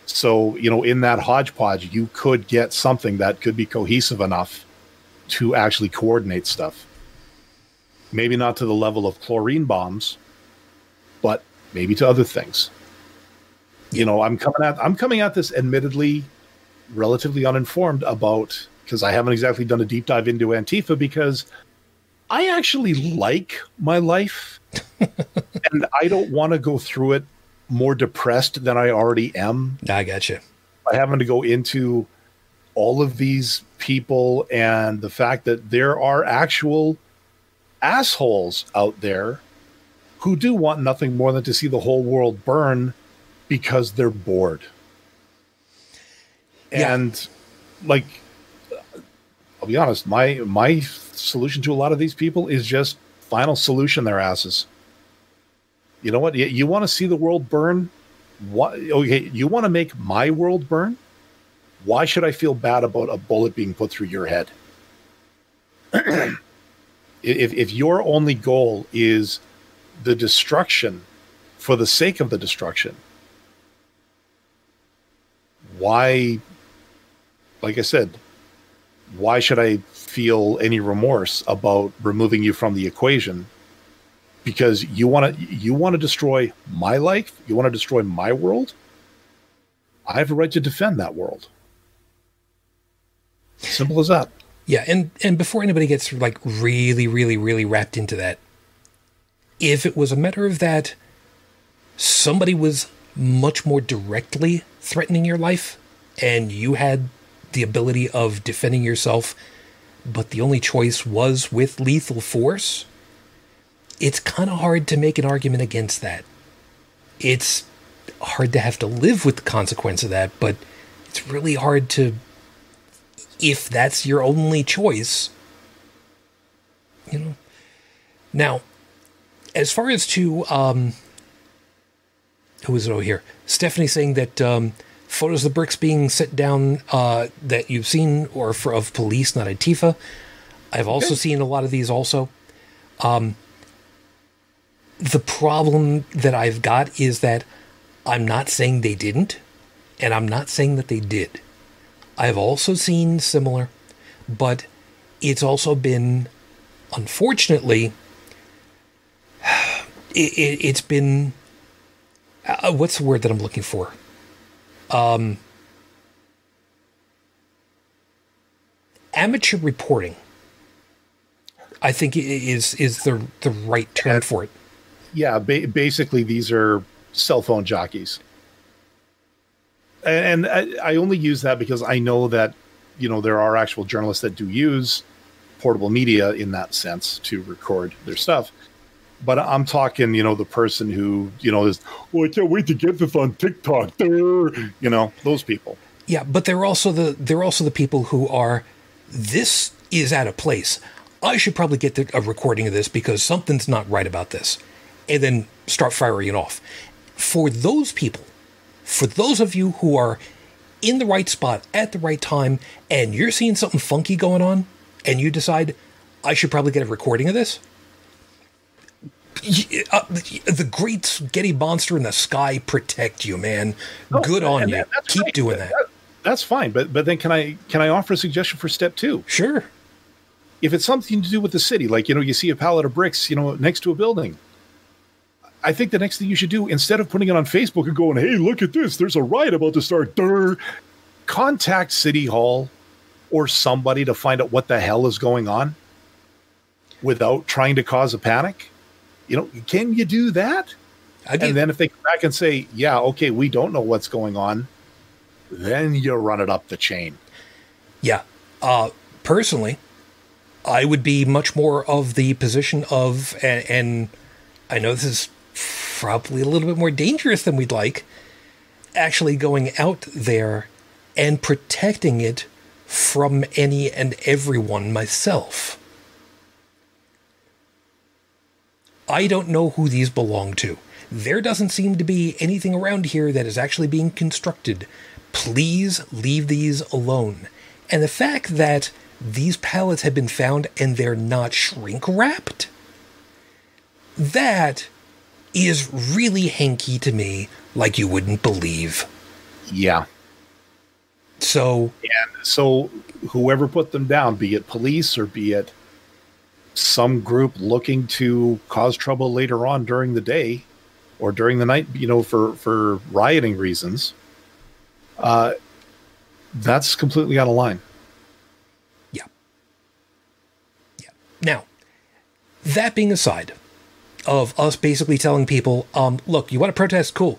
so you know in that hodgepodge you could get something that could be cohesive enough to actually coordinate stuff. Maybe not to the level of chlorine bombs but maybe to other things. You know i'm coming at i'm coming at this admittedly relatively uninformed about because i haven't exactly done a deep dive into antifa because i actually like my life *laughs* and i don't want to go through it more depressed than i already am I gotcha. by having to go into all of these people and the fact that there are actual assholes out there who do want nothing more than to see the whole world burn because they're bored. Yeah. And like I'll be honest, my my solution to a lot of these people is just final solution their asses. You know what? You, you want to see the world burn? What? Okay, you want to make my world burn? Why should I feel bad about a bullet being put through your head? *clears throat* if if your only goal is the destruction for the sake of the destruction, why? Like I said, why should I feel any remorse about removing you from the equation because you want to you want to destroy my life you want to destroy my world i have a right to defend that world. Simple as that. Yeah, and and before anybody gets like really, really, really wrapped into that, if it was a matter of that somebody was much more directly threatening your life and you had the ability of defending yourself, but the only choice was with lethal force, it's kind of hard to make an argument against that. It's hard to have to live with the consequence of that, but it's really hard to if that's your only choice, you know. Now, as far as to um, who is it over here? Stephanie saying that um, photos of the bricks being set down uh, that you've seen or for of police, not Antifa. I've also seen a lot of these. Also, um, the problem that I've got is that I'm not saying they didn't, and I'm not saying that they did. I've also seen similar, but it's also been, unfortunately, *sighs* it, it, it's been. Uh, what's the word that I'm looking for? Um, amateur reporting. I think is is the the right term for it. Yeah, ba- basically these are cell phone jockeys. And, and I, I only use that because I know that, you know, there are actual journalists that do use portable media in that sense to record their stuff. But I'm talking, you know, the person who, you know, is, oh, I can't wait to get this on TikTok. *laughs* You know, those people. Yeah, but they're also the they're also the people who are this is out of place. I should probably get the, a recording of this because something's not right about this, and then start firing it off. For those people, for those of you who are in the right spot at the right time, and you're seeing something funky going on, and you decide I should probably get a recording of this. uh, the great Getty monster in the sky protect you, man. Oh, Good on and you. that- Keep right. doing that. That's fine, but but then can I can I offer a suggestion for step two? Sure. If it's something to do with the city, like you know, you see a pallet of bricks, you know, next to a building. I think the next thing you should do, instead of putting it on Facebook and going, "Hey, look at this! There's a riot about to start," Durr, contact City Hall or somebody to find out what the hell is going on, without trying to cause a panic. You know, can you do that? And then if they come back and say, "Yeah, okay, we don't know what's going on," then you run it up the chain. Yeah. Uh, personally, I would be much more of the position of, and, and I know this is probably a little bit more dangerous than we'd like, actually going out there and protecting it from any and everyone myself. I don't know who these belong to. There doesn't seem to be anything around here that is actually being constructed. Please leave these alone. And the fact that these pallets have been found and they're not shrink wrapped, that is really hanky to me, like you wouldn't believe. Yeah. So, And so whoever put them down, be it police or be it some group looking to cause trouble later on during the day or during the night, you know, for for rioting reasons, uh, that's completely out of line. Yeah. Yeah. Now, that being aside, of us basically telling people, um, look, you want to protest? Cool.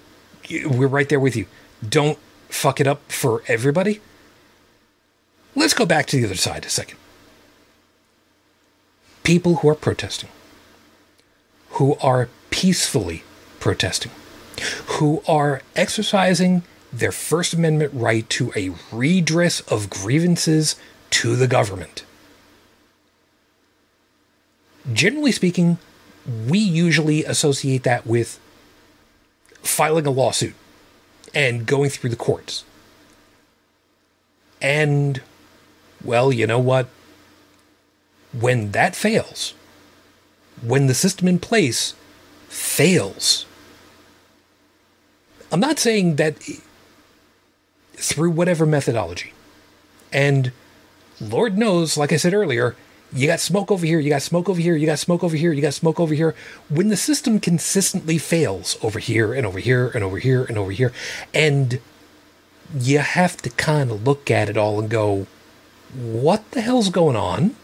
We're right there with you. Don't fuck it up for everybody. Let's go back to the other side a second. People who are protesting, who are peacefully protesting, who are exercising their First Amendment right to a redress of grievances to the government. Generally speaking, we usually associate that with filing a lawsuit and going through the courts. And, well, you know what? When that fails, when the system in place fails, I'm not saying that through whatever methodology. And Lord knows, like I said earlier, you got smoke over here, you got smoke over here, you got smoke over here, you got smoke over here. When the system consistently fails over here and over here and over here and over here, and you have to kind of look at it all and go, what the hell's going on?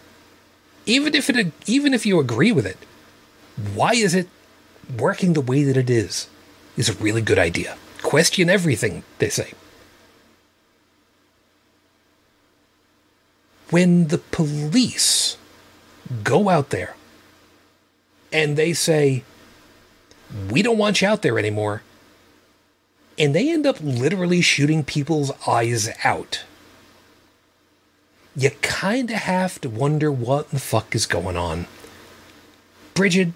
Even if it even if you agree with it, why is it working the way that it is? Is a really good idea. Question everything, they say. When the police go out there and they say, We don't want you out there anymore, and they end up literally shooting people's eyes out, you kind of have to wonder what the fuck is going on. Bridget,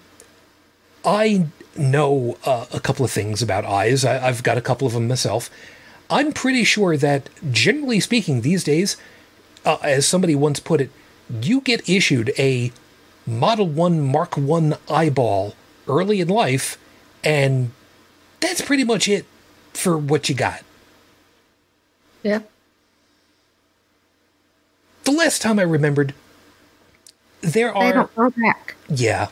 I know uh, a couple of things about eyes. I, I've got a couple of them myself. I'm pretty sure that, generally speaking, these days, uh, as somebody once put it, you get issued a Model 1 Mark 1 eyeball early in life, and that's pretty much it for what you got. Yeah. The last time I remembered, there They are don't grow back. Yeah.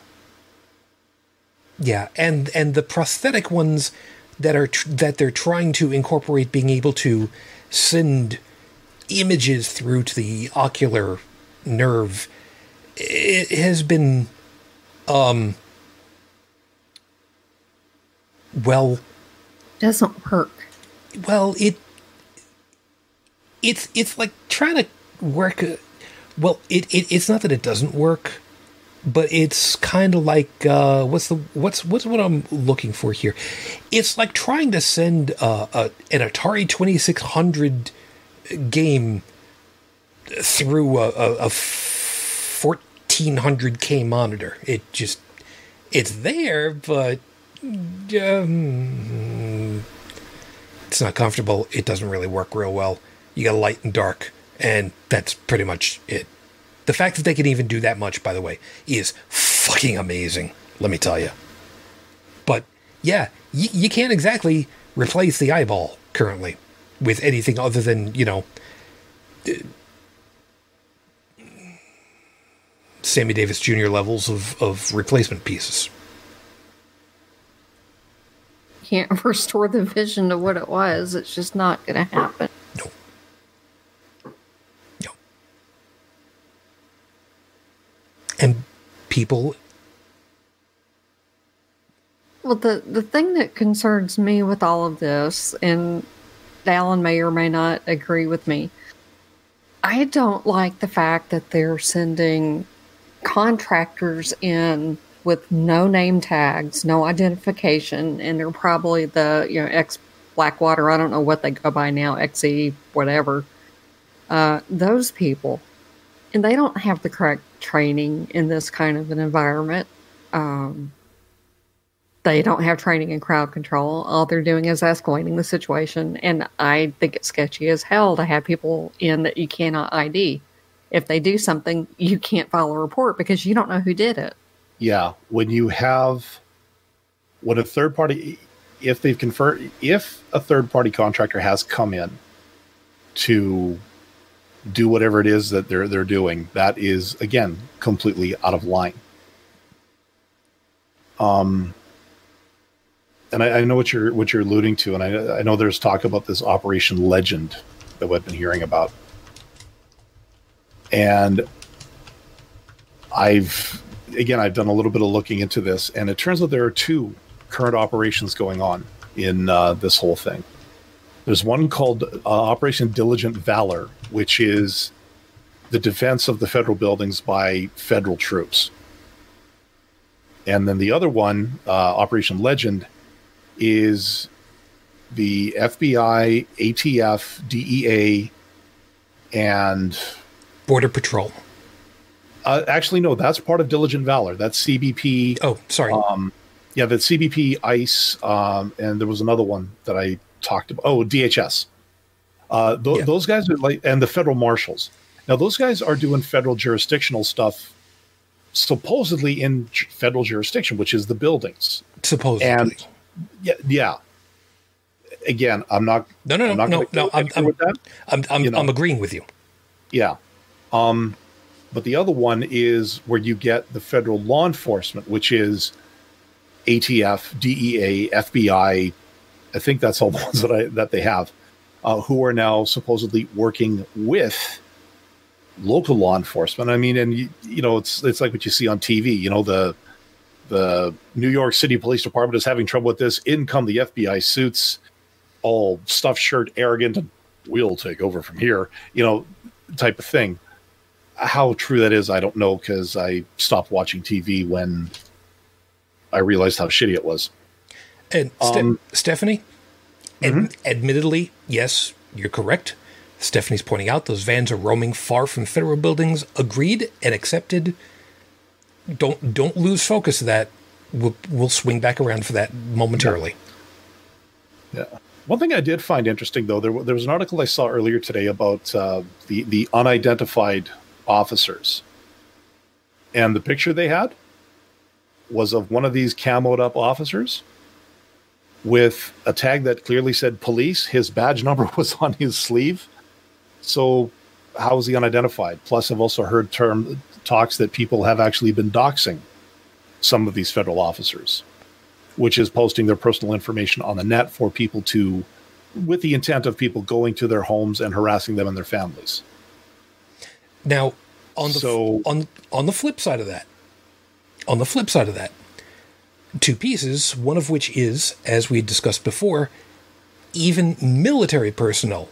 Yeah, and and the prosthetic ones that are tr- that they're trying to incorporate being able to send images through to the ocular nerve it has been um well, Doesn't work. well, it it's it's like trying to work. A, well, it, it it's not that it doesn't work, but it's kind of like uh, what's the what's what's what I'm looking for here? It's like trying to send uh, a, an Atari Twenty Six Hundred game through a, a, a 1400k monitor. It just it's there, but um, it's not comfortable. It doesn't really work real well. You got light and dark, and that's pretty much it. The fact that they can even do that much, by the way, is fucking amazing. Let me tell you. But yeah, y- you can't exactly replace the eyeball currently with anything other than you know Sammy Davis Jr. levels of, of replacement pieces. Can't *laughs* restore the vision to what it was. It's just not going to happen. No. No. And people, Well, the, the thing that concerns me with all of this, and Alan may or may not agree with me, I don't like the fact that they're sending contractors in with no name tags, no identification, and they're probably the you know ex Blackwater. I don't know what they go by now, XE whatever. Uh, those people, and they don't have the correct training in this kind of an environment. Um, they don't have training in crowd control. All they're doing is escalating the situation, and I think it's sketchy as hell to have people in that you cannot ID if they do something, you can't file a report because you don't know who did it. Yeah, when you have when a third party if they've confirmed if a third party contractor has come in to do whatever it is that they're they're doing, that is again completely out of line. Um and I, I know what you're what you're alluding to, and I, I know there's talk about this Operation Legend that we've been hearing about and I've again I've done a little bit of looking into this, and it turns out there are two current operations going on in uh, this whole thing. There's one called uh, Operation Diligent Valor, which is the defense of the federal buildings by federal troops, and then the other one, uh, Operation Legend, is the FBI, ATF, DEA, and Border Patrol. Uh, actually, no, that's part of Diligent Valor. That's CBP. Oh, sorry. Um, yeah, that's CBP, ICE, um, and there was another one that I talked about. Oh, DHS. Uh, th- Yeah. Those guys are like, and the federal marshals. Now, those guys are doing federal jurisdictional stuff, supposedly in j- federal jurisdiction, which is the buildings. Supposedly. and- Yeah, yeah. Again, I'm not. no, no, I'm no, no, no. I'm, I'm. I'm, I'm, you know. I'm agreeing with you. Yeah. Um, but the other one is where you get the federal law enforcement, which is ATF, DEA, FBI. I think that's all the *laughs* ones that I that they have, uh, who are now supposedly working with local law enforcement. I mean, and you, you know, it's it's like what you see on TV. You know, the the New York City Police Department is having trouble with this. In come the FBI suits, all stuffed shirt, arrogant, and we'll take over from here. You know, type of thing. How true that is, I don't know because I stopped watching TV when I realized how shitty it was. And Ste- Um, Stephanie, ad- admittedly, yes, you're correct. Stephanie's pointing out those vans are roaming far from federal buildings. Agreed and accepted. Don't don't lose focus of that. We'll we'll swing back around for that momentarily. Yeah. One thing I did find interesting, though, there, there was an article I saw earlier today about uh, the the unidentified officers, and the picture they had was of one of these camoed up officers with a tag that clearly said police. His badge *laughs* number was on his sleeve. So, how is he unidentified? Plus, I've also heard term talks that people have actually been doxing some of these federal officers which is posting their personal information on the net for people to, with the intent of people going to their homes and harassing them and their families. Now, on the So- on on the flip side of that, on the flip side of that, two pieces, one of which is, as we discussed before, even military personnel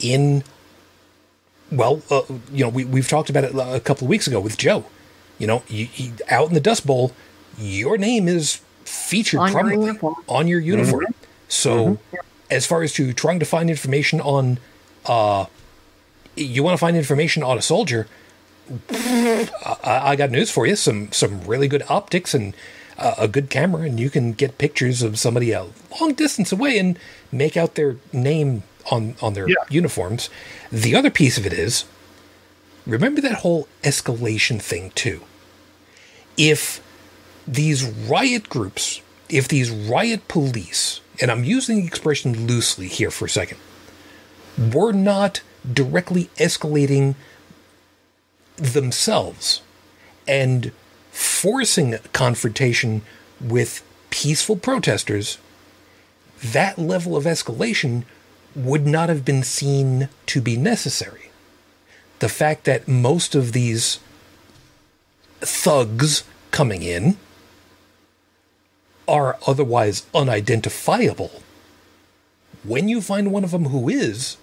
in, well, uh, you know, we, we've talked about it a couple of weeks ago with Joe. You know, you, you, out in the Dust Bowl, your name is featured On your prominently uniform. on your uniform. So, as far as to trying to find information on, uh, you want to find information on a soldier, I, I got news for you. Some some really good optics and uh, a good camera, and you can get pictures of somebody a long distance away and make out their name on on their Yeah. uniforms. The other piece of it is, remember that whole escalation thing too. If these riot groups, if these riot police, and I'm using the expression loosely here for a second, were not directly escalating themselves and forcing confrontation with peaceful protesters, that level of escalation would not have been seen to be necessary. The fact that most of these thugs coming in are otherwise unidentifiable, when you find one of them who is,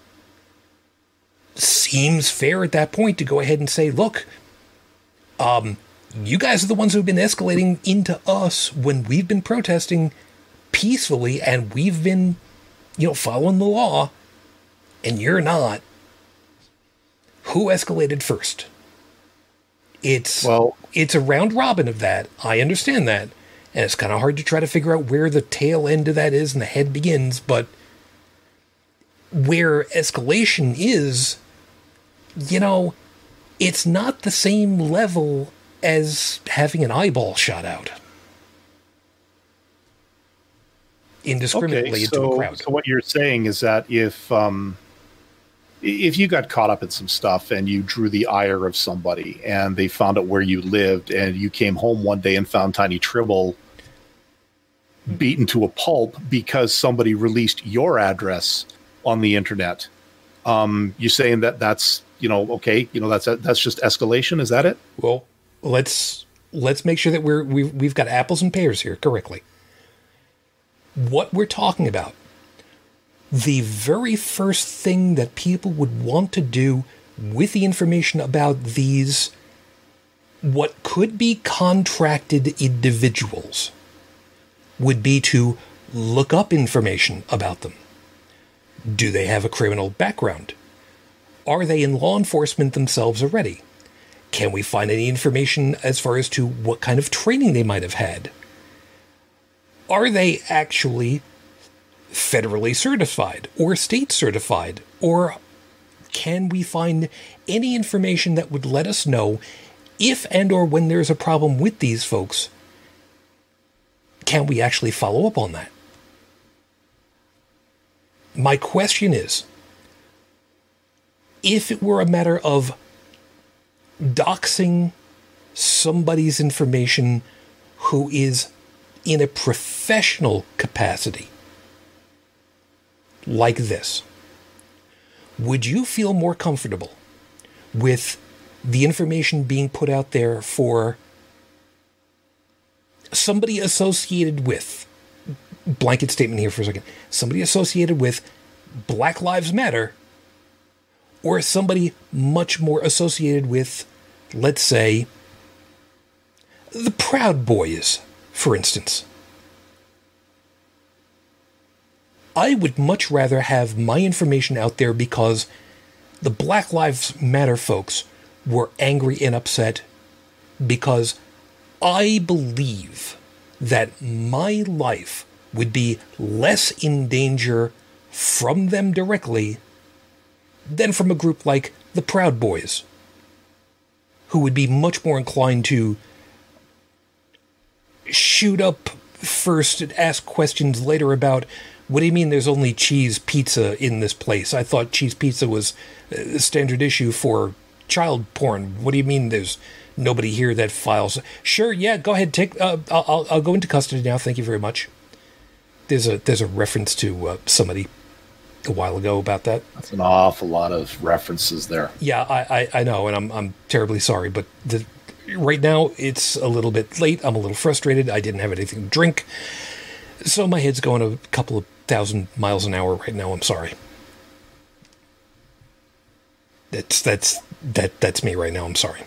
seems fair at that point to go ahead and say, look, um, you guys are the ones who've been escalating into us when we've been protesting peacefully and we've been, you know, following the law, and you're not. Who escalated first? It's Well- it's a round robin of that. I understand that. And it's kind of hard to try to figure out where the tail end of that is and the head begins, but where escalation is, you know, it's not the same level as having an eyeball shot out indiscriminately into a so, crowd. so what you're saying is that if um, if you got caught up in some stuff and you drew the ire of somebody and they found out where you lived and you came home one day and found Tiny Tribble beaten to a pulp because somebody released your address on the internet, um, you're saying that that's you know okay, you know that's that's just escalation. Is that it? Well, let's let's make sure that we're we've, we've got apples and pears here correctly. What we're talking about, the very first thing that people would want to do with the information about these, what could be contracted individuals, would be to look up information about them. Do they have a criminal background? Are they in law enforcement themselves already? Can we find any information as far as to what kind of training they might have had? Are they actually federally certified or state certified? Or can we find any information that would let us know if and or when there's a problem with these folks? Can we actually follow up on that? My question is if it were a matter of doxing somebody's information who is in a professional capacity like this, would you feel more comfortable with the information being put out there for somebody associated with blanket statement here for a second somebody associated with black lives matter or somebody much more associated with, let's say, the Proud Boys, for instance. I would much rather have my information out there because the Black Lives Matter folks were angry and upset because I believe that my life would be less in danger from them directly than from a group like the Proud Boys, who would be much more inclined to shoot up first and ask questions later about what do you mean there's only cheese pizza in this place? I thought cheese pizza was a standard issue for child porn. What do you mean there's nobody here that files? Sure, yeah, go ahead, take. Uh, I'll, I'll I'll go into custody now. Thank you very much. There's a there's a reference to uh, somebody a while ago about that. That's an awful lot of references there. Yeah, I, I, I know, and I'm I'm terribly sorry, but the right now it's a little bit late. I'm a little frustrated. I didn't have anything to drink. So my head's going a couple of thousand miles an hour right now. I'm sorry. That's that's that that's me right now. I'm sorry.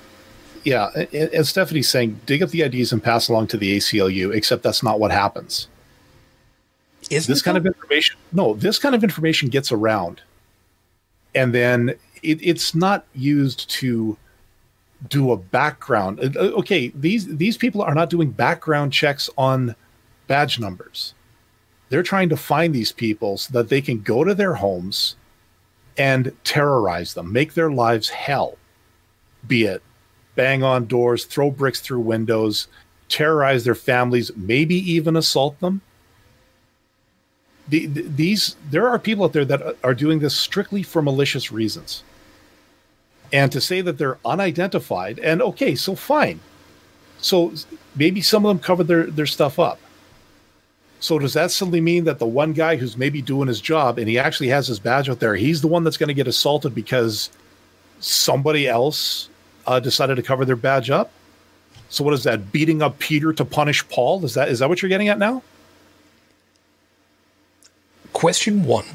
Yeah, and, Stephanie's saying dig up the IDs and pass along to the ACLU. Except that's not what happens. Is this kind of information? No, this kind of information gets around, and then it, it's not used to do a background. Uh, okay, these these people are not doing background checks on badge numbers. They're trying to find these people so that they can go to their homes and terrorize them, make their lives hell. Be it bang on doors, throw bricks through windows, terrorize their families, maybe even assault them. The, the, these there are people out there that are doing this strictly for malicious reasons. And to say that they're unidentified, and okay, so fine. So maybe some of them covered their, their stuff up. So does that suddenly mean that the one guy who's maybe doing his job and he actually has his badge out there, he's the one that's going to get assaulted because somebody else uh, decided to cover their badge up? So what is that? Beating up Peter to punish Paul? Is that is that what you're getting at now? Question one: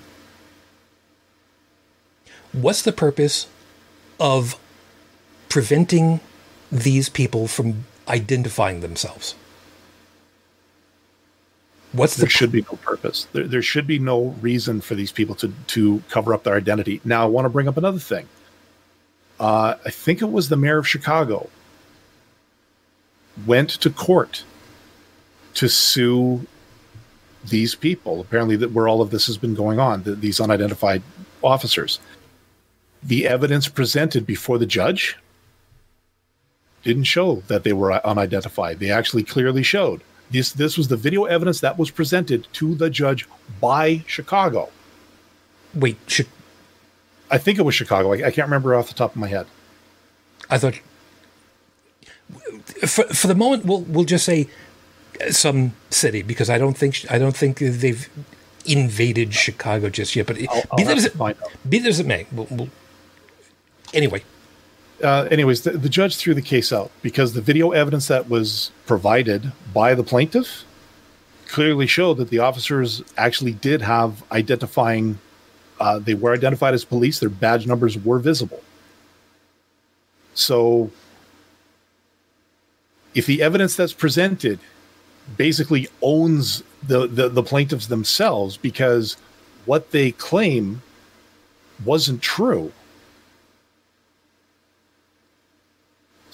What's the purpose of preventing these people from identifying themselves? What's there the should be no purpose. There, there should be no reason for these people to to cover up their identity. Now, I want to bring up another thing. Uh, I think it was the mayor of Chicago went to court to sue these people. Apparently, that where all of this has been going on, the, these unidentified officers. The evidence presented before the judge didn't show that they were unidentified. They actually clearly showed this this was the video evidence that was presented to the judge by Chicago. Wait, I think it was Chicago. I, I, can't remember off the top of my head. I thought for for the moment we'll we'll just say some city because I don't think I don't think they've invaded Chicago just yet. But I'll, I'll be, that as it, be that as it may, we'll, we'll, anyway uh, anyways, the, the judge threw the case out because the video evidence that was provided by the plaintiff clearly showed that the officers actually did have identifying. Uh, they were identified as police. Their badge numbers were visible. So, if the evidence that's presented basically owns the, the, the plaintiffs themselves because what they claim wasn't true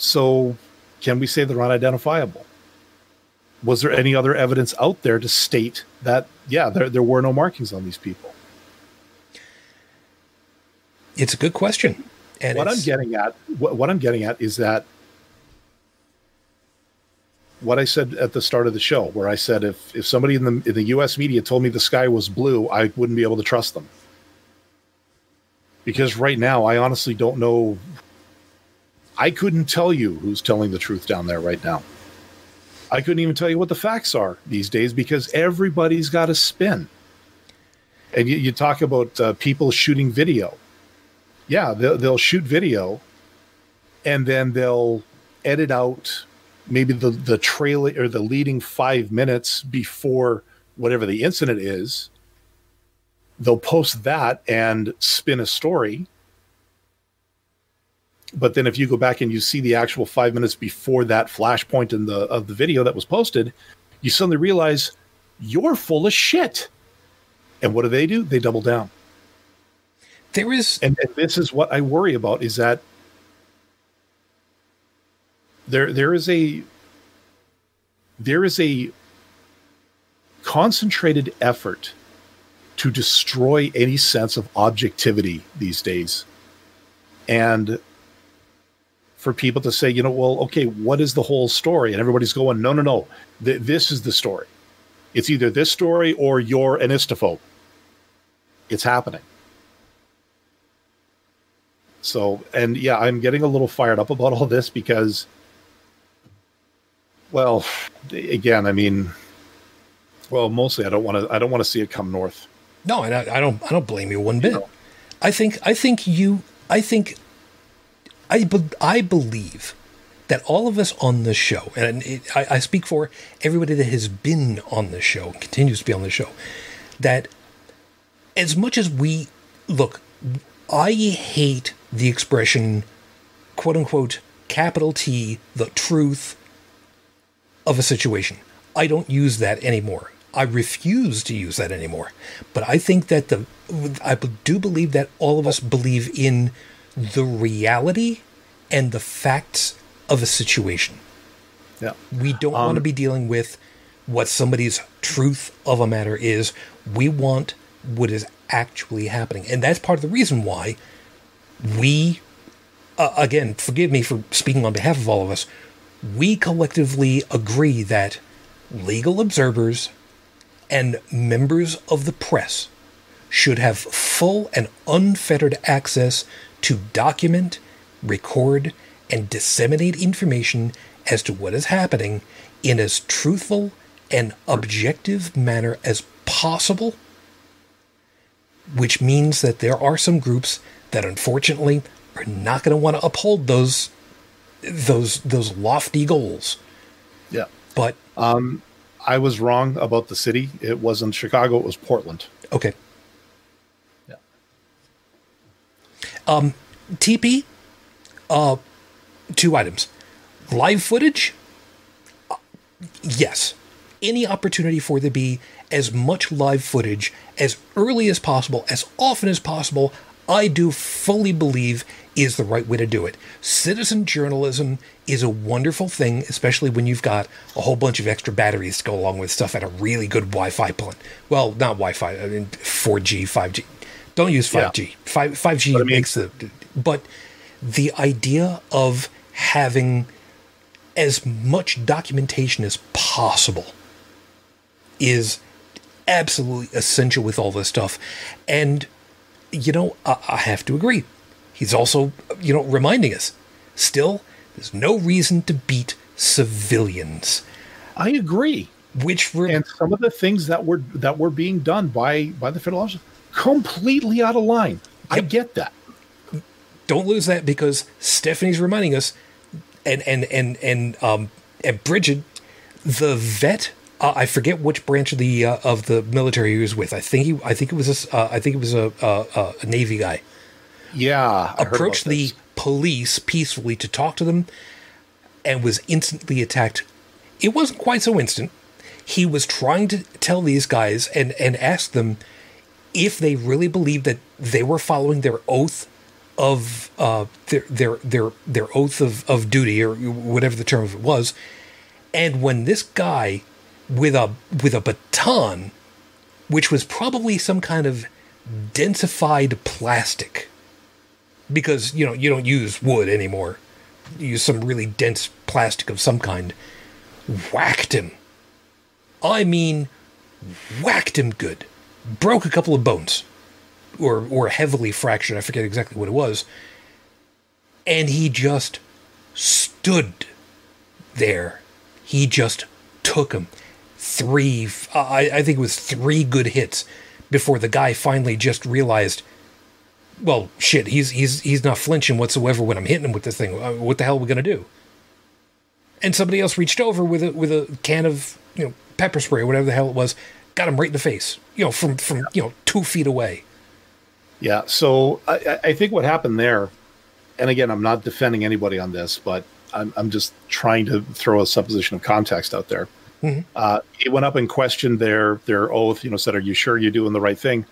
So, can we say they're unidentifiable? Was there any other evidence out there to state that, yeah, there, there were no markings on these people? It's a good question. And what I'm getting at, what, what I'm getting at is that what I said at the start of the show, where I said if if somebody in the in the U.S. media told me the sky was blue, I wouldn't be able to trust them because right now I honestly don't know I couldn't tell you who's telling the truth down there right now. I couldn't even tell you what the facts are these days because everybody's got a spin. And you, you talk about uh, people shooting video. Yeah, they'll, they'll shoot video and then they'll edit out maybe the, the trailer or the leading five minutes before whatever the incident is. They'll post that and spin a story but then if you go back and you see the actual five minutes before that flashpoint in the of the video that was posted, you suddenly realize you're full of shit. And what do they do? They double down. There is, and, and this is what I worry about: is that there there is a there is a concentrated effort to destroy any sense of objectivity these days. And for people to say, you know, well, okay, what is the whole story? And everybody's going, no, no, no, Th- this is the story. It's either this story or you're an istophobe. It's happening. So, and yeah, I'm getting a little fired up about all this because, well, again, I mean, well, mostly I don't want to. I don't want to see it come north. No, I, I don't. I don't blame you one bit. I think. I think you. I think I, be- I believe that all of us on this show, and it, I, I speak for everybody that has been on this show, continues to be on the show, that as much as we look, I hate the expression, quote unquote, capital T, the truth of a situation. I don't use that anymore. I refuse to use that anymore. But I think that the I do believe that all of us believe in the reality and the facts of a situation. Yeah. We don't um, want to be dealing with what somebody's truth of a matter is. We want what is actually happening. And that's part of the reason why we, uh, again, forgive me for speaking on behalf of all of us, we collectively agree that legal observers and members of the press should have full and unfettered access to document, record, and disseminate information as to what is happening in as truthful and objective manner as possible, which means that there are some groups that unfortunately are not going to want to uphold those those those lofty goals. Yeah. But um I was wrong about the city. It wasn't Chicago, it was Portland. Okay. Yeah. Um TP uh two items. Live footage? Uh, yes. Any opportunity for there to be as much live footage as early as possible, as often as possible, I do fully believe is the right way to do it. Citizen journalism is a wonderful thing, especially when you've got a whole bunch of extra batteries to go along with stuff at a really good Wi Fi plan. Well, not Wi Fi, I mean 4G, 5G. Don't use 5G. Yeah. 5, 5G but makes the. But the idea of having as much documentation as possible is absolutely essential with all this stuff. And, you know, I, I have to agree. He's also, you know, reminding us still, there's no reason to beat civilians. I agree. Which were and some of the things that were that were being done by by the federal officers completely out of line. Yep. I get that. Don't lose that because Stephanie's reminding us, and and and and um and Bridget, the vet uh, I forget which branch of the uh, of the military he was with. I think he, I think it was a, uh, I think it was a, a, a Navy guy. Yeah, I approached the this. police peacefully to talk to them, and was instantly attacked. It wasn't quite so instant. He was trying to tell these guys and and ask them if they really believed that they were following their oath of uh, their their their their oath of, of duty or whatever the term of it was. And when this guy with a with a baton, which was probably some kind of densified plastic, because you know you don't use wood anymore. You use some really dense plastic of some kind. Whacked him. I mean, whacked him good. Broke a couple of bones, or or heavily fractured. I forget exactly what it was. And he just stood there. He just took him three, I, I think it was three good hits before the guy finally just realized, well, shit, he's he's he's not flinching whatsoever when I'm hitting him with this thing. Uh, what the hell are we gonna do? And somebody else reached over with a with a can of you know pepper spray or whatever the hell it was, got him right in the face, you know, from from you know two feet away. Yeah, so I, I think what happened there, and again, I'm not defending anybody on this, but I'm I'm just trying to throw a supposition of context out there Mm-hmm. Uh, he went up and questioned their their oath. You know, said, "Are you sure you're doing the right thing?"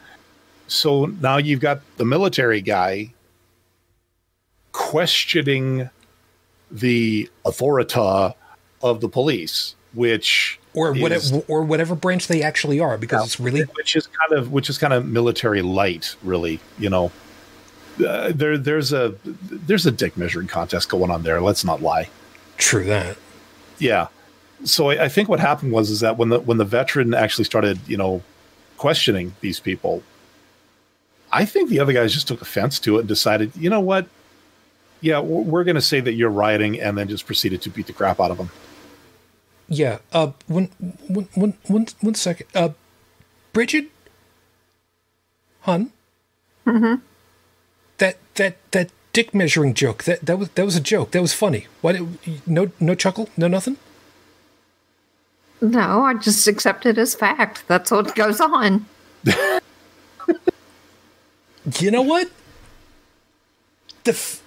So now you've got the military guy questioning the authority of the police, which or whatever or whatever branch they actually are, because yeah, it's really which is kind of which is kind of military light, really. You know, uh, there there's a there's a dick measuring contest going on there. Let's not lie. True that. Yeah so I, I, think what happened was is that when the when the veteran actually started, you know, questioning these people, I think the other guys just took offense to it and decided, you know what, yeah, we're, we're going to say that you're rioting, and then just proceeded to beat the crap out of them. Yeah. Uh. One. One. One. One. One second. Uh. Bridget. Hun. Mm-hmm. That that that dick measuring joke. That that was that was a joke. That was funny. Why did, no no chuckle? No nothing? No, I just accept it as fact. That's what goes on. *laughs* You know what? The f-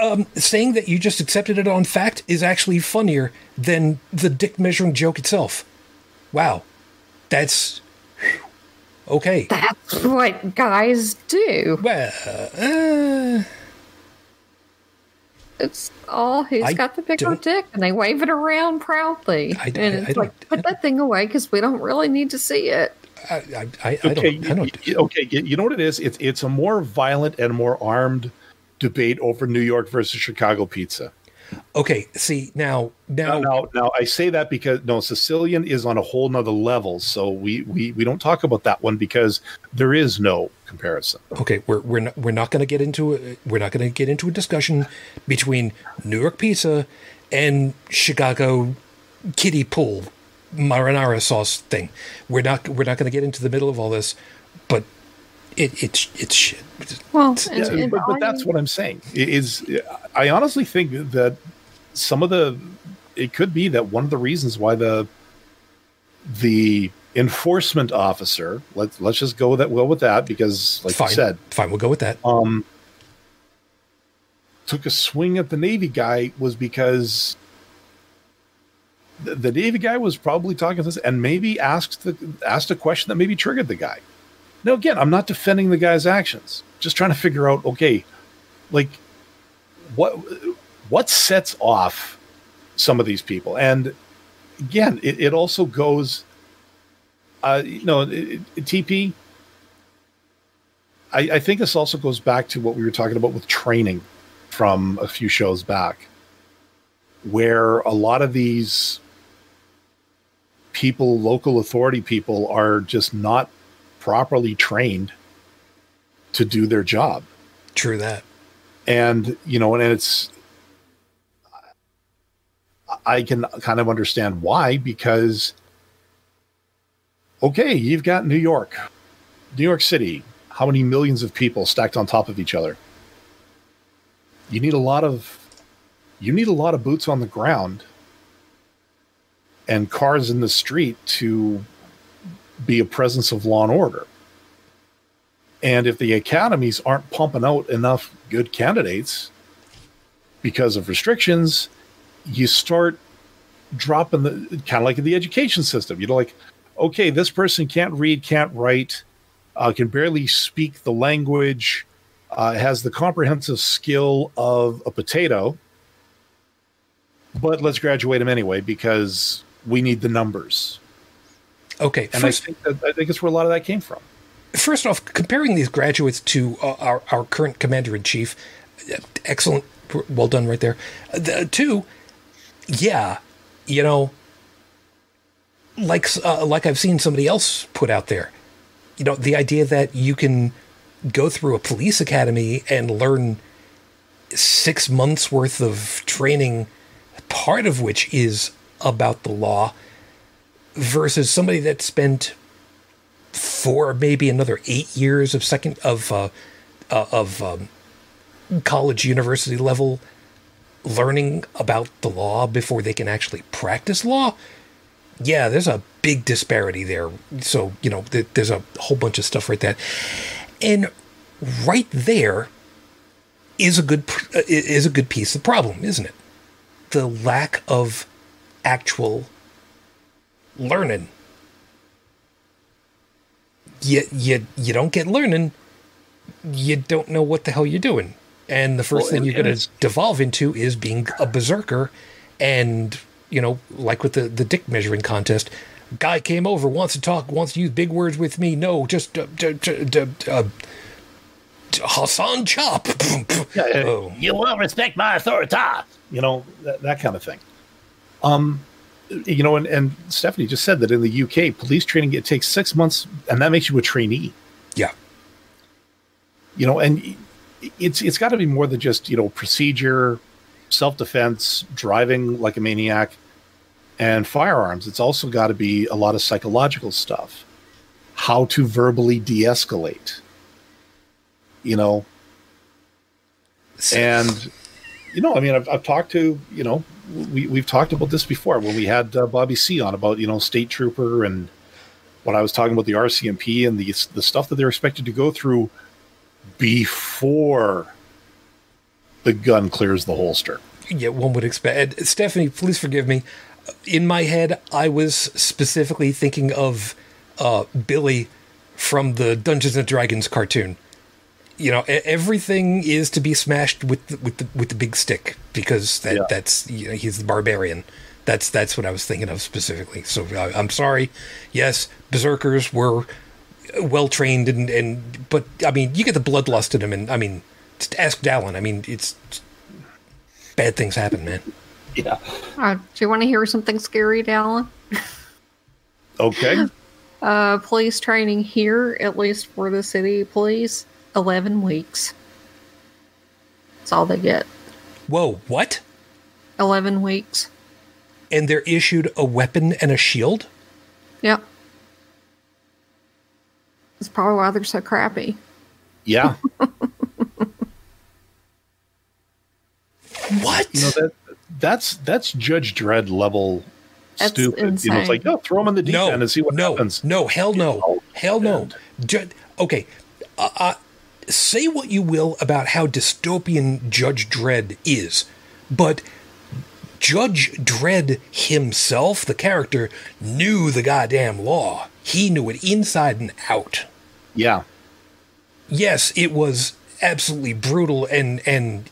um, saying that you just accepted it on fact is actually funnier than the dick measuring joke itself. Wow, that's whew. okay. That's what guys do. Well, uh, It's all who's I got the bigger don't- dick, and they wave it around proudly. I- and it's I like, don't- put that thing away because we don't really need to see it. I, I, I, I Okay, don't. I don't. y- y- okay. You know what it is? It's it's a more violent and more armed debate over New York versus Chicago pizza. Okay, see now, now, Now, now, now, I say that because no, Sicilian is on a whole nother level. So we we we don't talk about that one because there is no comparison. okay, we're we're not we're not going to get into a, we're not going to get into a discussion between New York pizza and Chicago kiddie pool marinara sauce thing. We're not we're not going to get into the middle of all this, it it's it's shit. Well, Yeah, and, and but, but that's what I'm saying. i- Is I honestly think that some of the it could be that one of the reasons why the the enforcement officer let's let's just go with that well with that because like fine, you said fine, we'll go with that. um took a swing at the navy guy was because the, the navy guy was probably talking to this and maybe asked the asked a question that maybe triggered the guy now again i'm not defending the guy's actions. Just trying to figure out okay like what what sets off some of these people? And again it, it also goes uh you know it, it- tp I, I think this also goes back to what we were talking about with training from a few shows back, where a lot of these people, local authority people, are just not properly trained to do their job. True that. And, you know, and it's, I can kind of understand why, because, okay, you've got New York, New York City, how many millions of people stacked on top of each other? You need a lot of, you need a lot of boots on the ground and cars in the street to be a presence of law and order. And if the academies aren't pumping out enough good candidates because of restrictions, you start dropping the kind of like in the education system. You know, like, okay, this person can't read, can't write, uh, can barely speak the language, uh, has the comprehensive skill of a potato, but let's graduate him anyway because we need the numbers. Okay, And first, I think that, I think it's where a lot of that came from. first off, comparing these graduates to uh, our our current commander in chief, uh, excellent, well done right there. The, two, yeah, you know, like uh, like I've seen somebody else put out there, you know, the idea that you can go through a police academy and learn six months worth of training, part of which is about the law, versus somebody that spent four, maybe another eight years of second of uh, uh, of um, college, university level learning about the law before they can actually practice law. Yeah, there's a big disparity there. So you know, th- there's a whole bunch of stuff right there, and right there is a good pr- is a good piece of the problem, isn't it? The lack of actual learning you you you don't get learning, you don't know what the hell you're doing. And the first Well, thing and- you're going to devolve into is being a berserker. And, you know, like with the, the dick measuring contest, guy came over, wants to talk, wants to use big words with me. No, just uh, d- d- d- uh, Hassan Chop. *laughs* oh. You will respect my authority. You know, that, that kind of thing. Um, you know, and, and Stephanie just said that in the UK, police training, it takes six months and that makes you a trainee. Yeah. You know, and it's it's got to be more than just, you know, procedure, self defense, driving like a maniac, and firearms. It's also got to be a lot of psychological stuff. How to verbally de escalate. You know, and you know, I mean, I've, I've talked to you know, we we've talked about this before when we had uh, Bobby C on about you know state trooper and what I was talking about the RCMP and the the stuff that they're expected to go through before the gun clears the holster. Yeah, one would expect. Stephanie, please forgive me. In my head, I was specifically thinking of uh, Billy from the Dungeons and Dragons cartoon. You know, everything is to be smashed with the, with the with the big stick because that yeah. that's you know, he's the barbarian. That's that's what I was thinking of specifically. So uh, I'm sorry. Yes, berserkers were well trained and and but I mean you get the bloodlust in them and I mean just ask Dallin. I mean it's, it's bad things happen, man. Yeah. Uh, do you want to hear something scary, Dallin? okay. *laughs* Uh, police training here, at least for the city police, 11 weeks. That's all they get. Whoa, what? 11 weeks. And they're issued a weapon and a shield? Yep. That's probably why they're so crappy. Yeah. *laughs* what? You know that that's that's Judge Dredd level that's stupid. Insane. You know, it's like, no, throw them in the deep no, end and see what no, happens. No, hell no, hell no. Ju- okay, uh, say what you will about how dystopian Judge Dredd is, but Judge Dredd himself, the character, knew the goddamn law. He knew it inside and out. Yeah. Yes, it was absolutely brutal and and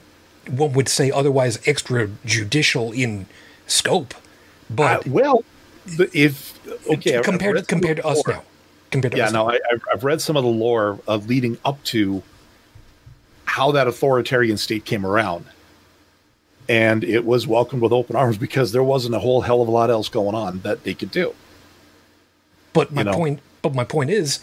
one would say otherwise extrajudicial in scope. But uh, well, if okay, compared compared to us now, compared to yeah, no, I, have read some of the lore of leading up to how that authoritarian state came around, and it was welcomed with open arms *laughs* because there wasn't a whole hell of a lot else going on that they could do. But my you know? point, but my point is,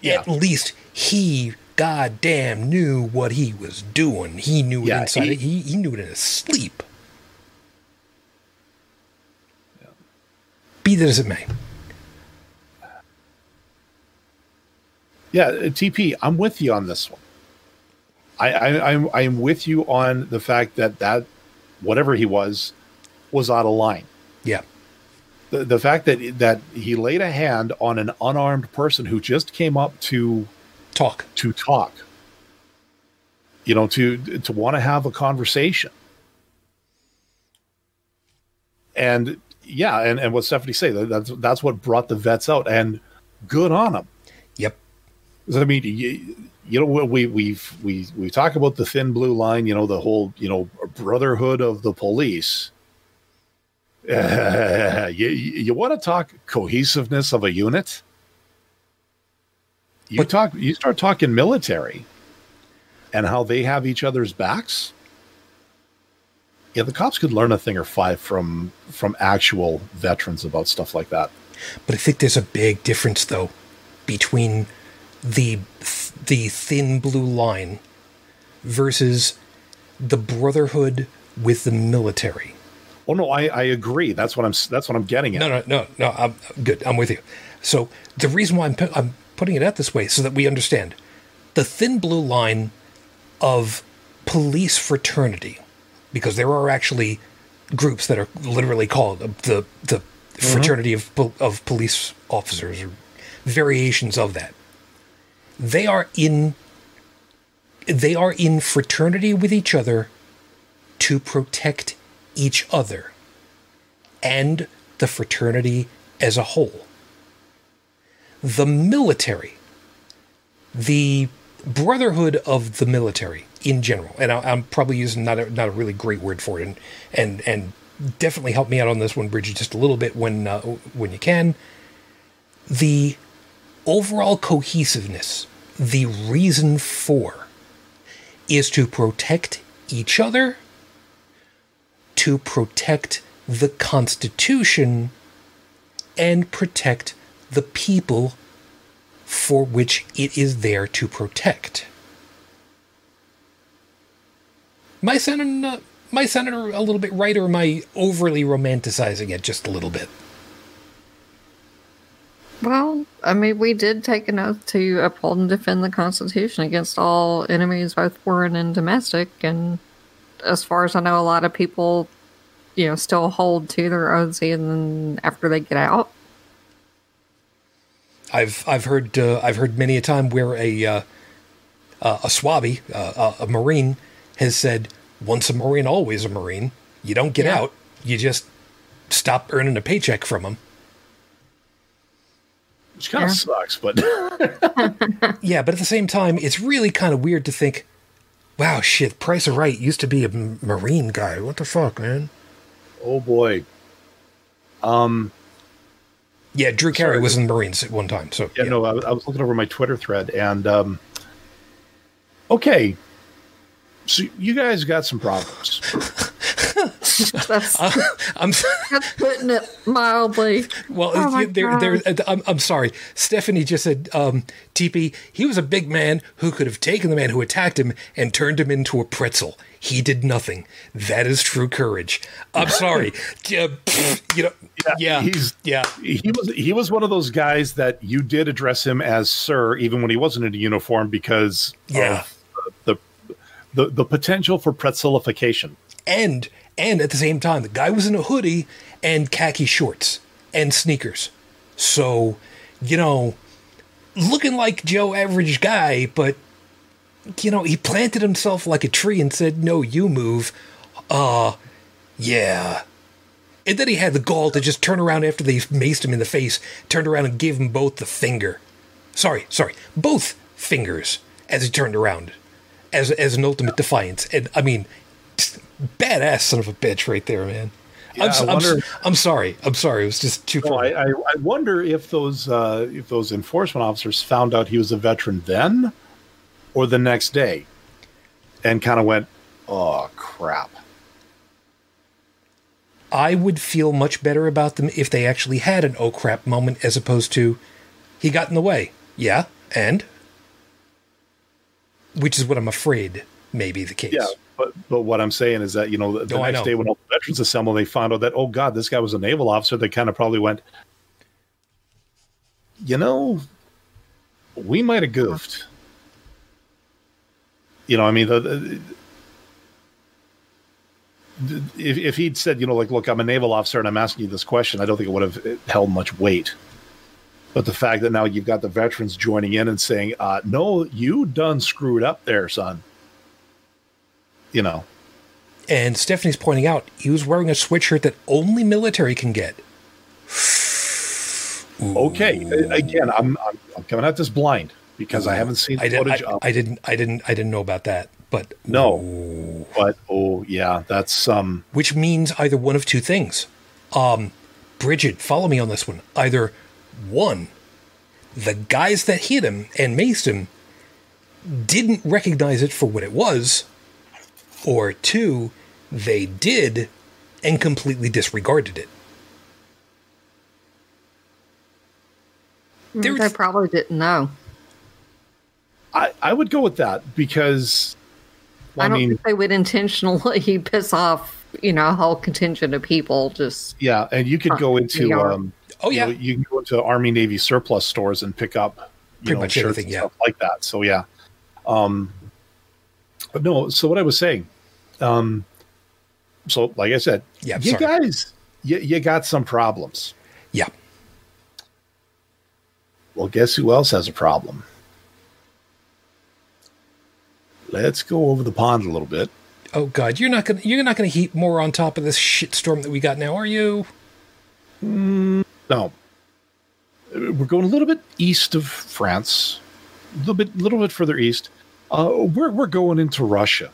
yeah. at least he goddamn knew what he was doing. He knew yeah, it inside. He, he, he, knew it in his sleep. Yeah. Be that as it may. Yeah, uh, TP, I'm with you on this one. I, I I'm I'm with you on the fact that that whatever he was was out of line. Yeah. The, the fact that that he laid a hand on an unarmed person who just came up to talk to talk you know to to want to have a conversation and yeah and, and what stephanie say that's that's what brought the vets out and good on them i mean you, you know we we've we we talk about the thin blue line you know the whole you know brotherhood of the police. Uh, *laughs* you, you want to talk cohesiveness of a unit? You talk you start talking military and how they have each other's backs. Yeah the cops could learn a thing or five from from actual veterans about stuff like that. But i think there's a big difference though between the the thin blue line versus the brotherhood with the military. Oh no i i agree. That's what i'm that's what i'm getting at. No no no no i'm good. I'm with you. So the reason why i'm i'm putting it out this way so that we understand. The thin blue line of police fraternity, because there are actually groups that are literally called the the mm-hmm. fraternity of of police officers or variations of that. They are in they are in fraternity with each other to protect each other and the fraternity as a whole the military, the brotherhood of the military in general, and I, am probably using not a, not a really great word for it, and and and definitely help me out on this one, Bridget, just a little bit when uh, when you can. The overall cohesiveness, the reason for, is to protect each other, to protect the Constitution, and protect the people for which it is there to protect. My senator, my sounding a little bit right, or am I overly romanticizing it just a little bit? Well, I mean, we did take an oath to uphold and defend the Constitution against all enemies, both foreign and domestic. And as far as I know, a lot of people, you know, still hold to their oaths even after they get out. I've I've heard uh, I've heard many a time where a uh, uh, a swabby, uh, a marine, has said, "Once a marine, always a marine." You don't get Yeah. out. You just stop earning a paycheck from them. Which kind of Yeah. sucks, but *laughs* *laughs* Yeah, but at the same time, it's really kind of weird to think, wow, shit, Price is Right used to be a Marine guy. What the fuck, man? oh boy. Um, Yeah, Drew Carey Sorry. was in the Marines at one time. So, yeah, no, I, was- I was looking over my Twitter thread, and um, okay, so you guys got some problems. *laughs* That's, uh, I'm that's putting it mildly. well. Oh my there, there. God. Uh, I'm, I'm sorry. Stephanie just said, um, "TP, he was a big man who could have taken the man who attacked him and turned him into a pretzel. He did nothing. That is true courage. I'm sorry. *laughs* Yeah, uh, you know. Yeah, he's- yeah. he was he was one of those guys that you did address him as sir, even when he wasn't in a uniform, because Yeah. of the the the potential for pretzelification. and and at the same time the guy was in a hoodie and khaki shorts and sneakers. So you know looking like joe average guy but you know he planted himself like a tree and said no you move. Uh yeah. And then he had the gall to just turn around after they maced him in the face turned around and gave him both the finger. Sorry sorry both fingers as he turned around as as an ultimate defiance and i mean badass son of a bitch right there, man. Yeah, I'm, I I'm, wonder- I'm sorry. I'm sorry. It was just too No. I, I, I wonder if those uh, if those enforcement officers found out he was a veteran then, or the next day, and kind of went, "Oh crap." I would feel much better about them if they actually had an oh crap moment as opposed to he got in the way. Yeah, and which is what I'm afraid may be the case. Yeah, but but what I'm saying is that you know the, the I next know. day when all the veterans assembled, they found out that oh god, this guy was a naval officer. They kind of probably went, you know, we might have goofed. You know, I mean, the, the- if if he'd said, you know, like, look, I'm a naval officer and I'm asking you this question, I don't think it would have held much weight. But the fact that now you've got the veterans joining in and saying, uh, "No, you done screwed up there, son," you know, And Stephanie's pointing out he was wearing a sweatshirt that only military can get. Okay, again, I'm, I'm I'm coming at this blind because I haven't seen I, did, footage I, of. I didn't. I didn't. I didn't know about that. But no, but oh yeah, that's um. which means either one of two things. Um, Bridget, follow me on this one. Either one, the guys that hit him and maced him didn't recognize it for what it was, or two, they did and completely disregarded it. There- They probably didn't know. I I would go with that because. I I don't mean, think they would intentionally *laughs* piss off, you know, a whole contingent of people. Just yeah, and you could go into um. Oh, you yeah. know, you can go into Army Navy surplus stores and pick up you Pretty know, much everything, yeah. stuff like that. So yeah, um, but no. So what I was saying, um, so like I said, Yeah, you sorry. guys, you, you got some problems. Yeah. Well, guess who else has a problem? Let's go over the pond a little bit. Oh God, you're not gonna you're not gonna heap more on top of this shitstorm that we got now, are you? No, we're going a little bit east of France, a little bit, little bit further east. Uh, we're we're going into Russia.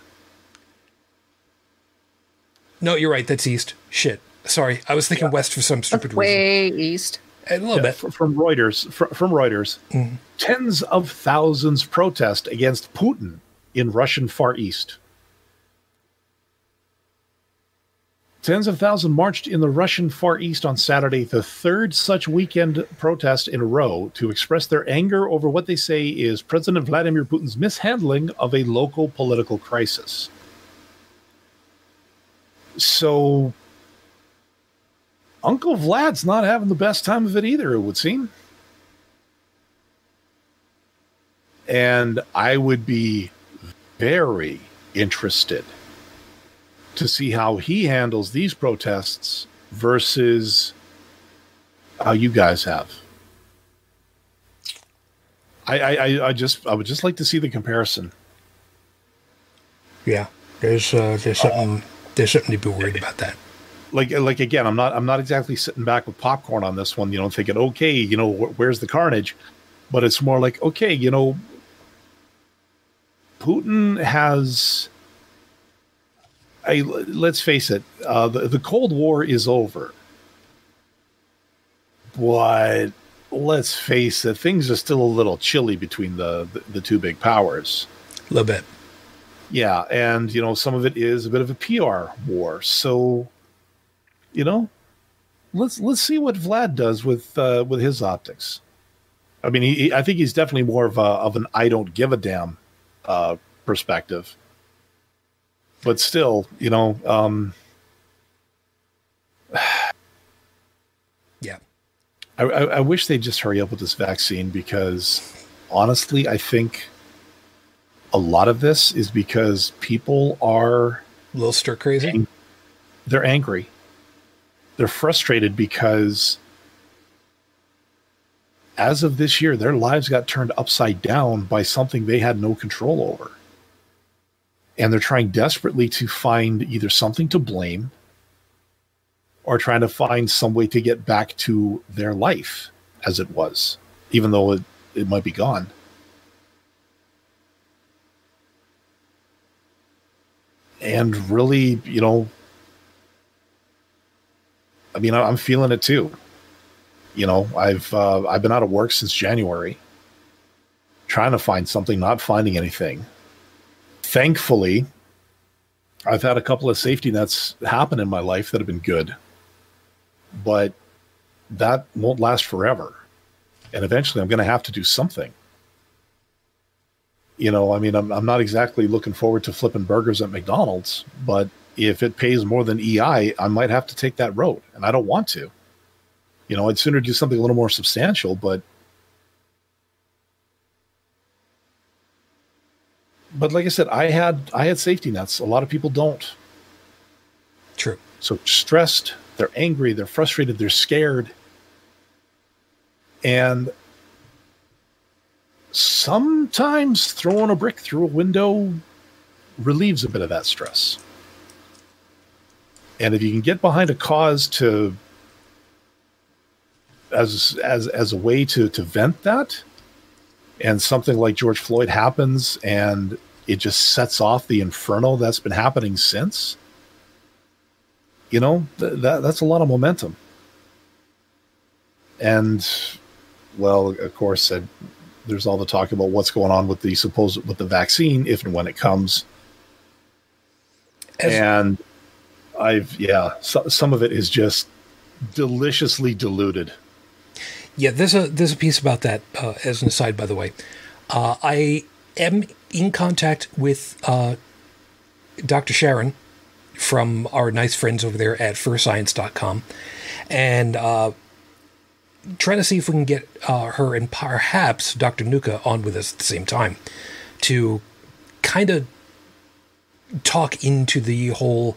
No, you're right. That's east. Shit. Sorry, I was thinking west for some stupid reason. way east. A little Yeah, bit. fr- from Reuters. fr- From Reuters, tens of thousands protest against Putin in Russian Far East. Tens of thousands marched in the Russian Far East on Saturday, the third such weekend protest in a row, to express their anger over what they say is President Vladimir Putin's mishandling of a local political crisis. So, Uncle Vlad's not having the best time of it either, it would seem. And I would be very interested to see how he handles these protests versus how you guys have. I, I, I just I would just like to see the comparison. Yeah, there's uh, there's something there's something to be worried about that. Like like again, I'm not I'm not exactly sitting back with popcorn on this one. You know, thinking okay, you know, wh- where's the carnage? But it's more like okay, you know, Putin has. I, let's face it, uh, the, the Cold War is over. But let's face it, things are still a little chilly between the, the, the two big powers. A little bit. Yeah, and you know some of it is a bit of a PR war. So, you know, let's let's see what Vlad does with uh, with his optics. I mean, he, I think he's definitely more of a of an I don't give a damn uh, perspective, but still, you know, um, Yeah. I, I, I wish they'd just hurry up with this vaccine because honestly, I think a lot of this is because people are A little stir crazy. they're angry. They're frustrated because as of this year, their lives got turned upside down by something they had no control over. And they're trying desperately to find either something to blame or trying to find some way to get back to their life as it was, even though it, it might be gone. And really, you know, I mean, I'm feeling it too. You know, I've uh, I've been out of work since January, trying to find something, not finding anything. Thankfully, I've had a couple of safety nets happen in my life that have been good, but that won't last forever, and eventually, I'm going to have to do something. You know, I mean, I'm I'm not exactly looking forward to flipping burgers at McDonald's, but if it pays more than EI, I might have to take that road, and I don't want to. You know, I'd sooner do something a little more substantial, but but like I said, I had I had safety nets. A lot of people don't. True. So stressed, they're angry, they're frustrated, they're scared. And sometimes throwing a brick through a window relieves a bit of that stress. And if you can get behind a cause to as as as a way to to vent that and something like George Floyd happens and it just sets off the inferno that's been happening since you know th- that that's a lot of momentum. And well of course uh, there's all the talk about what's going on with the supposed with the vaccine if and when it comes. As- and i've yeah so, some of it is just deliciously diluted Yeah, there's a there's a piece about that uh, as an aside. By the way, uh, I am in contact with uh, Dr. Sharon from our nice friends over there at firstscience.com and uh, trying to see if we can get uh, her and perhaps Dr. Nuka on with us at the same time to kind of talk into the whole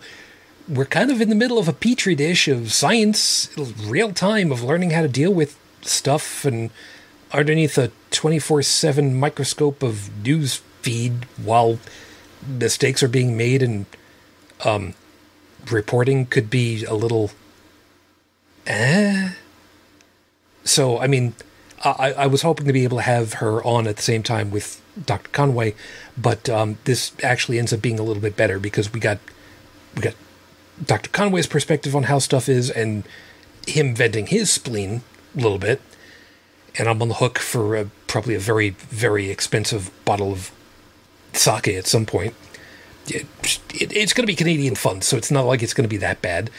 we're kind of in the middle of a petri dish of science, real time of learning how to deal with stuff and underneath a 24 7 microscope of news feed while mistakes are being made and um, reporting could be a little eh. So, I mean, I, I was hoping to be able to have her on at the same time with Dr. Conway, but um, this actually ends up being a little bit better because we got we got Dr. Conway's perspective on how stuff is and him venting his spleen little bit. And I'm on the hook for a, probably a very, very expensive bottle of sake at some point. It, it, it's going to be Canadian funds, so it's not like it's going to be that bad.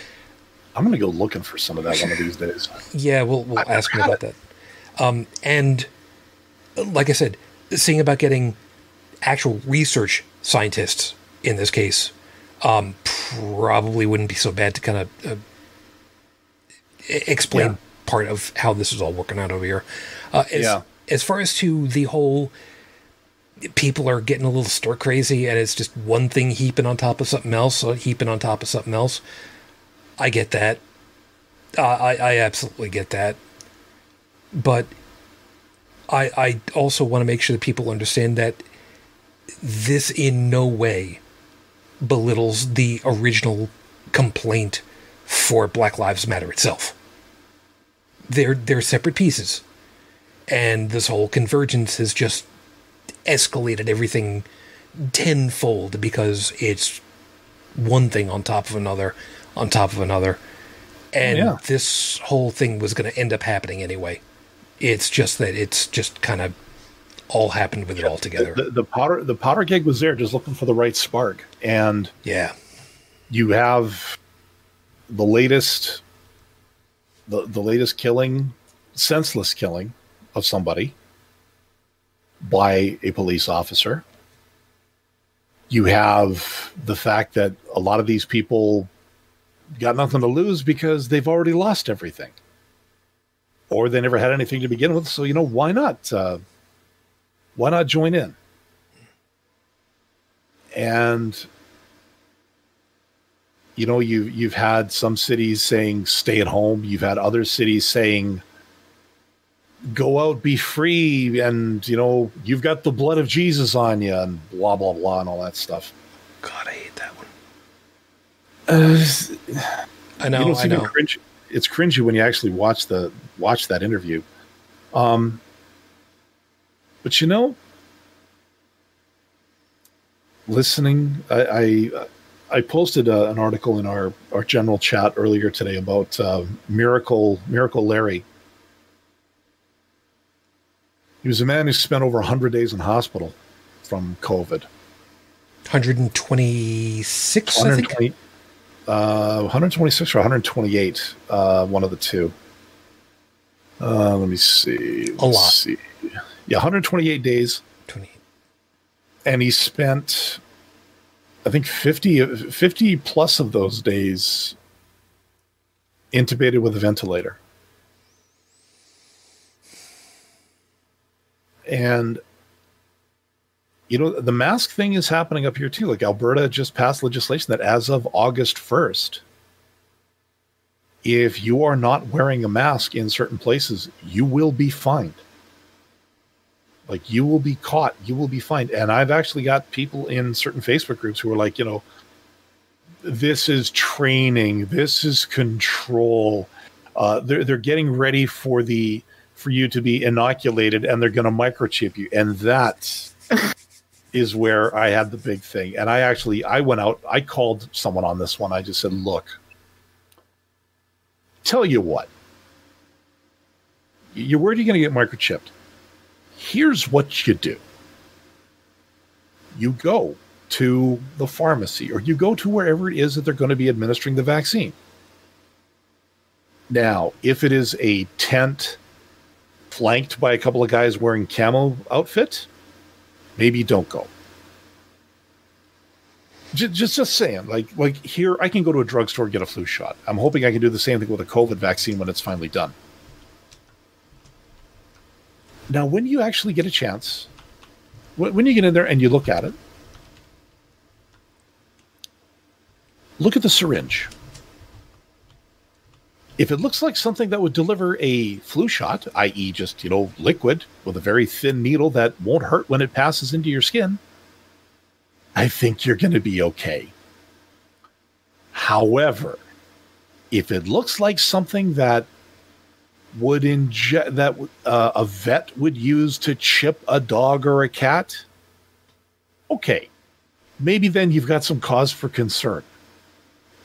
i'm gonna go looking for some of that one of these days *laughs* Yeah, we'll we'll ask him about that. Um, and like I said, seeing about getting actual research scientists in this case um, probably wouldn't be so bad to kind of uh, explain Yeah. Part of how this is all working out over here. Uh, as, Yeah. as far as to the whole people are getting a little stir crazy and it's just one thing heaping on top of something else, or heaping on top of something else. I get that. Uh, I, I absolutely get that. But I, I also want to make sure that people understand that this in no way belittles the original complaint for Black Lives Matter itself. They're they're separate pieces. And this whole convergence has just escalated everything tenfold because it's one thing on top of another on top of another. And Yeah. this whole thing was going to end up happening anyway. It's just that it's just kind of all happened with it all together. The, the powder the powder gig was there, just looking for the right spark, and yeah. you have the latest the, the latest killing senseless killing of somebody by a police officer. You have the fact that a lot of these people got nothing to lose because they've already lost everything. Or they never had anything to begin with so you know why not uh, why not join in? And you know you you've had some cities saying stay at home you've had other cities saying go out be free and you know you've got the blood of jesus on you and blah blah blah and all that stuff God, I hate that one. uh, I know, you don't I see me know. cringe it's cringy when you actually watch the watch that interview um but you know listening i i, I posted uh an article in our our general chat earlier today about uh, miracle miracle larry he was a man who spent over 100 days in hospital from covid 126, I think. 120, uh, 126 or 128, uh, one of the two. Uh, let me see. Let's A lot. See. Yeah, 128 days, 28. and he spent, I think, 50, 50 plus of those days intubated with a ventilator. And you know the mask thing is happening up here too like alberta just passed legislation that as of august 1st if you are not wearing a mask in certain places you will be fined like you will be caught you will be fined and i've actually got people in certain facebook groups who are like you know this is training this is control uh, they're, they're getting ready for the for you to be inoculated and they're going to microchip you and that *laughs* is where I had the big thing. And I actually I went out, I called someone on this one. I just said, "Look, tell you what. You're where are you going to get microchipped? Here's what you do. You go to the pharmacy or you go to wherever it is that they're going to be administering the vaccine. Now, if it is a tent flanked by a couple of guys wearing camo outfit, maybe don't go. Just, just, just saying, like, like here, I can go to a drugstore get a flu shot. I'm hoping I can do the same thing with a COVID vaccine when it's finally done. Now, when you actually get a chance, when, you get in there and you look at it, look at the syringe. If it looks like something that would deliver a flu shot, i.e., just, you know, liquid with a very thin needle that won't hurt when it passes into your skin, I think you're going to be okay. However, if it looks like something that would inject that uh, a vet would use to chip a dog or a cat, okay, maybe then you've got some cause for concern.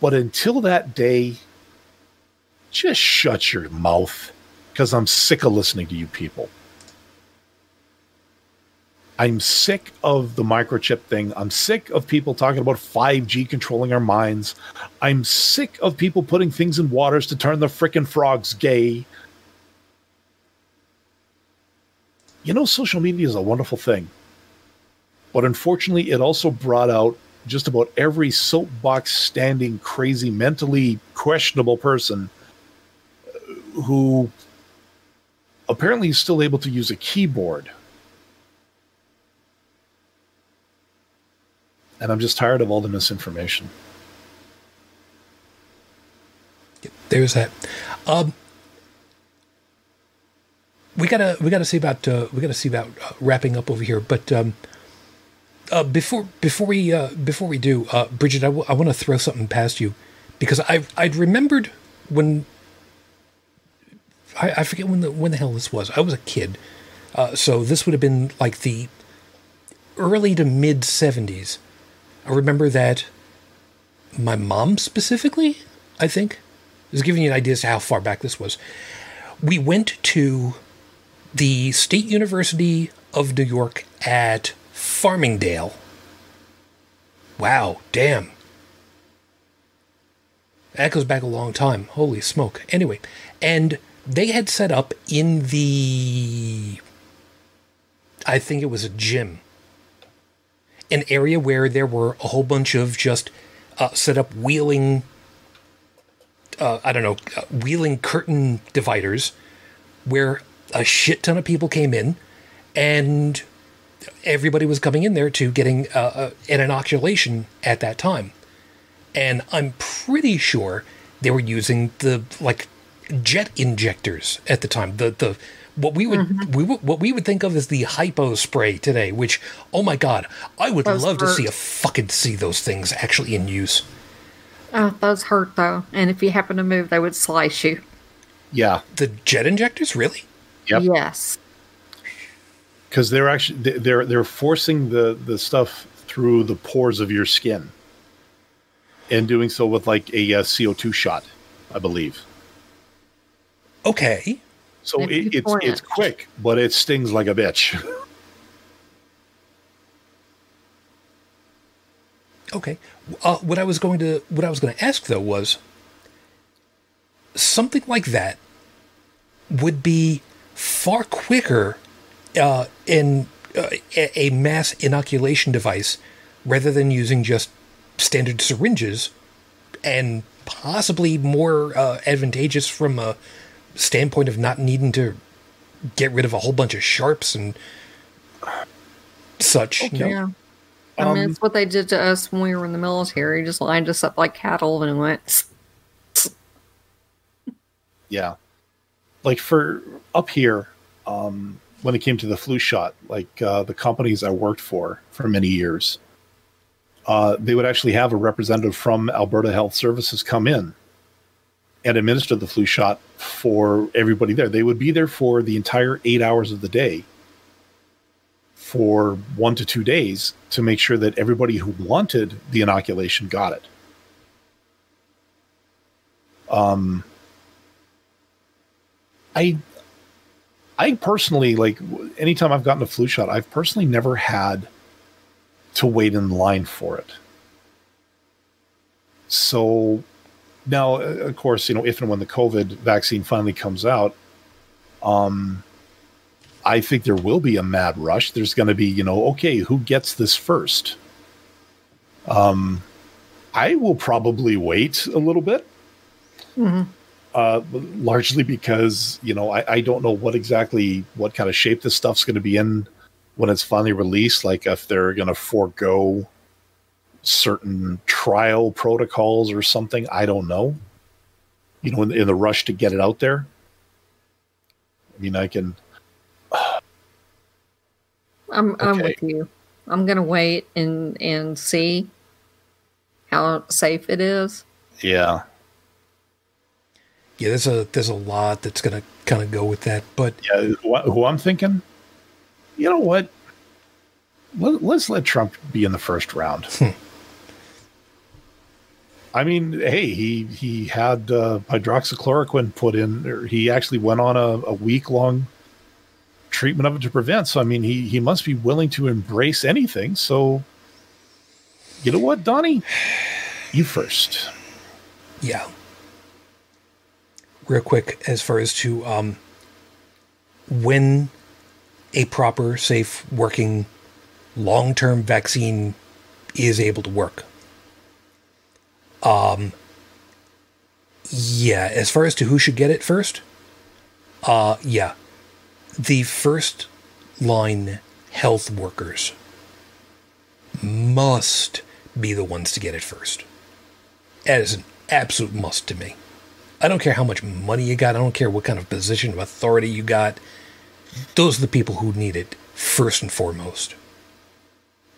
But until that day, just shut your mouth because I'm sick of listening to you people. I'm sick of the microchip thing. I'm sick of people talking about 5G controlling our minds. I'm sick of people putting things in waters to turn the frickin' frogs gay. You know, social media is a wonderful thing. But unfortunately, it also brought out just about every soapbox standing, crazy, mentally questionable person who apparently is still able to use a keyboard And I'm just tired of all the misinformation. There's that. Um, we gotta we gotta see about uh, we gotta see about uh, wrapping up over here. But um, uh, before before we uh, before we do, uh, Bridget, I, w- I want to throw something past you because I I'd remembered when I, I forget when the when the hell this was. I was a kid, uh, so this would have been like the early to mid seventies. I remember that my mom specifically, I think, is giving you an idea as to how far back this was. We went to the State University of New York at Farmingdale. Wow, damn. That goes back a long time. Holy smoke. Anyway, and they had set up in the. I think it was a gym. An area where there were a whole bunch of just uh, set up wheeling. Uh, I don't know, uh, wheeling curtain dividers where a shit ton of people came in and everybody was coming in there to getting uh, uh, an inoculation at that time. And I'm pretty sure they were using the like jet injectors at the time. The the what we would mm-hmm. we would, what we would think of as the hypo spray today. Which oh my god, I would those love hurt. to see a fucking see those things actually in use. Oh, those hurt though, and if you happen to move, they would slice you. Yeah, the jet injectors really. Yep. Yes. Because they're actually they're they're forcing the the stuff through the pores of your skin, and doing so with like a uh, CO two shot, I believe. Okay. So it, it's it's quick, but it stings like a bitch. *laughs* okay. Uh, what I was going to what I was going to ask though was something like that would be far quicker uh, in uh, a mass inoculation device rather than using just standard syringes and possibly more uh, advantageous from a standpoint of not needing to get rid of a whole bunch of sharps and such. Okay. You know? Yeah. I mean, um, it's what they did to us when we were in the military. Just lined us up like cattle and went. *laughs* Yeah. Like for up here, um, when it came to the flu shot, like uh, the companies I worked for for many years, uh, they would actually have a representative from Alberta Health Services come in and administer the flu shot for everybody there. They would be there for the entire eight hours of the day for one to two days to make sure that everybody who wanted the inoculation got it. Um, I I personally like anytime I've gotten a flu shot, I've personally never had to wait in line for it. So now, uh, of course, you know, if and when the COVID vaccine finally comes out, um, I think there will be a mad rush. There's going to be, you know, okay, who gets this first? Um, I will probably wait a little bit. Mm-hmm uh, largely because you know I, I don't know what exactly what kind of shape this stuff's going to be in when it's finally released. Like if they're going to forego certain trial protocols or something, I don't know. You know, in, in the rush to get it out there. I mean, I can. *sighs* I'm okay. I'm with you. I'm gonna wait and and see how safe it is. Yeah yeah, there's a there's a lot that's going to kind of go with that. But yeah, who, who I'm thinking, you know what? Let, us let Trump be in the first round. Hmm. I mean, hey, he he had uh, hydroxychloroquine put in. Or he actually went on a, a week long treatment of it to prevent. So I mean, he he must be willing to embrace anything. So you know what, Donnie, you first. Yeah real quick as far as to um, when a proper, safe, working, long term vaccine is able to work. Um, yeah, as far as to who should get it first, uh, yeah, the first line health workers must be the ones to get it first. That is an absolute must to me. I don't care how much money you got, I don't care what kind of position of authority you got. Those are the people who need it first and foremost.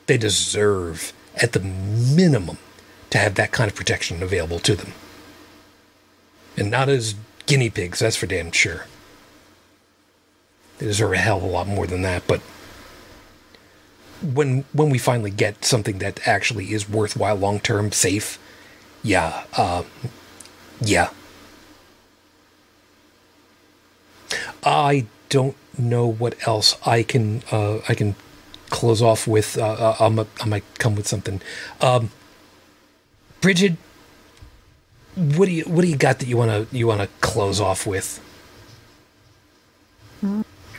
They deserve, at the minimum, to have that kind of protection available to them. And not as guinea pigs, that's for damn sure. They deserve a hell of a lot more than that, but when when we finally get something that actually is worthwhile long term safe, yeah, uh, yeah. I don't know what else I can uh, I can close off with. Uh, uh I might come with something. Um, Bridget, what do you what do you got that you wanna you wanna close off with?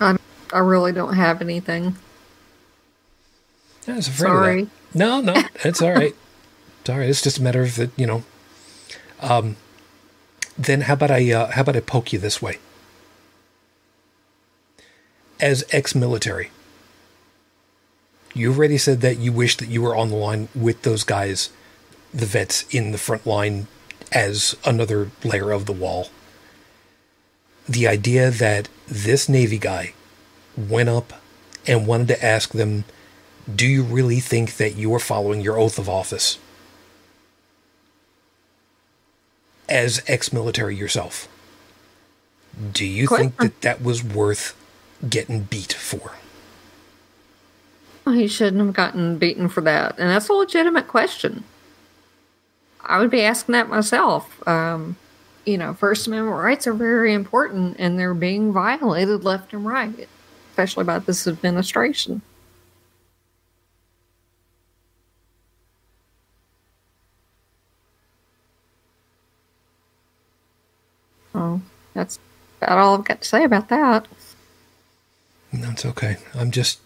I I really don't have anything. I was afraid Sorry. No, no, it's all right. Sorry, it's just a matter of that, you know. Um, then how about I uh, how about I poke you this way? As ex-military, you already said that you wish that you were on the line with those guys, the vets in the front line, as another layer of the wall. The idea that this Navy guy went up and wanted to ask them do you really think that you are following your oath of office as ex military yourself? Do you think that that was worth getting beat for? He shouldn't have gotten beaten for that. And that's a legitimate question. I would be asking that myself. Um, you know, First Amendment rights are very important and they're being violated left and right, especially by this administration. Oh, that's about all I've got to say about that. That's okay. I'm just.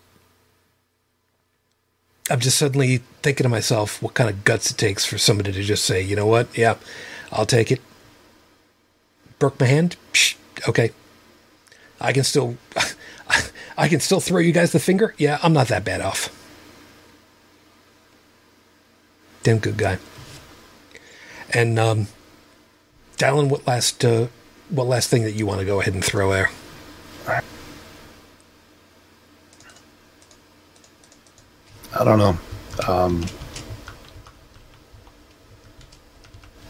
I'm just suddenly thinking to myself what kind of guts it takes for somebody to just say, you know what? Yeah, I'll take it. Broke my hand? Psh, okay. I can still. *laughs* I can still throw you guys the finger? Yeah, I'm not that bad off. Damn good guy. And, um, Dallin, what last uh, what last thing that you want to go ahead and throw there? I don't know. Um,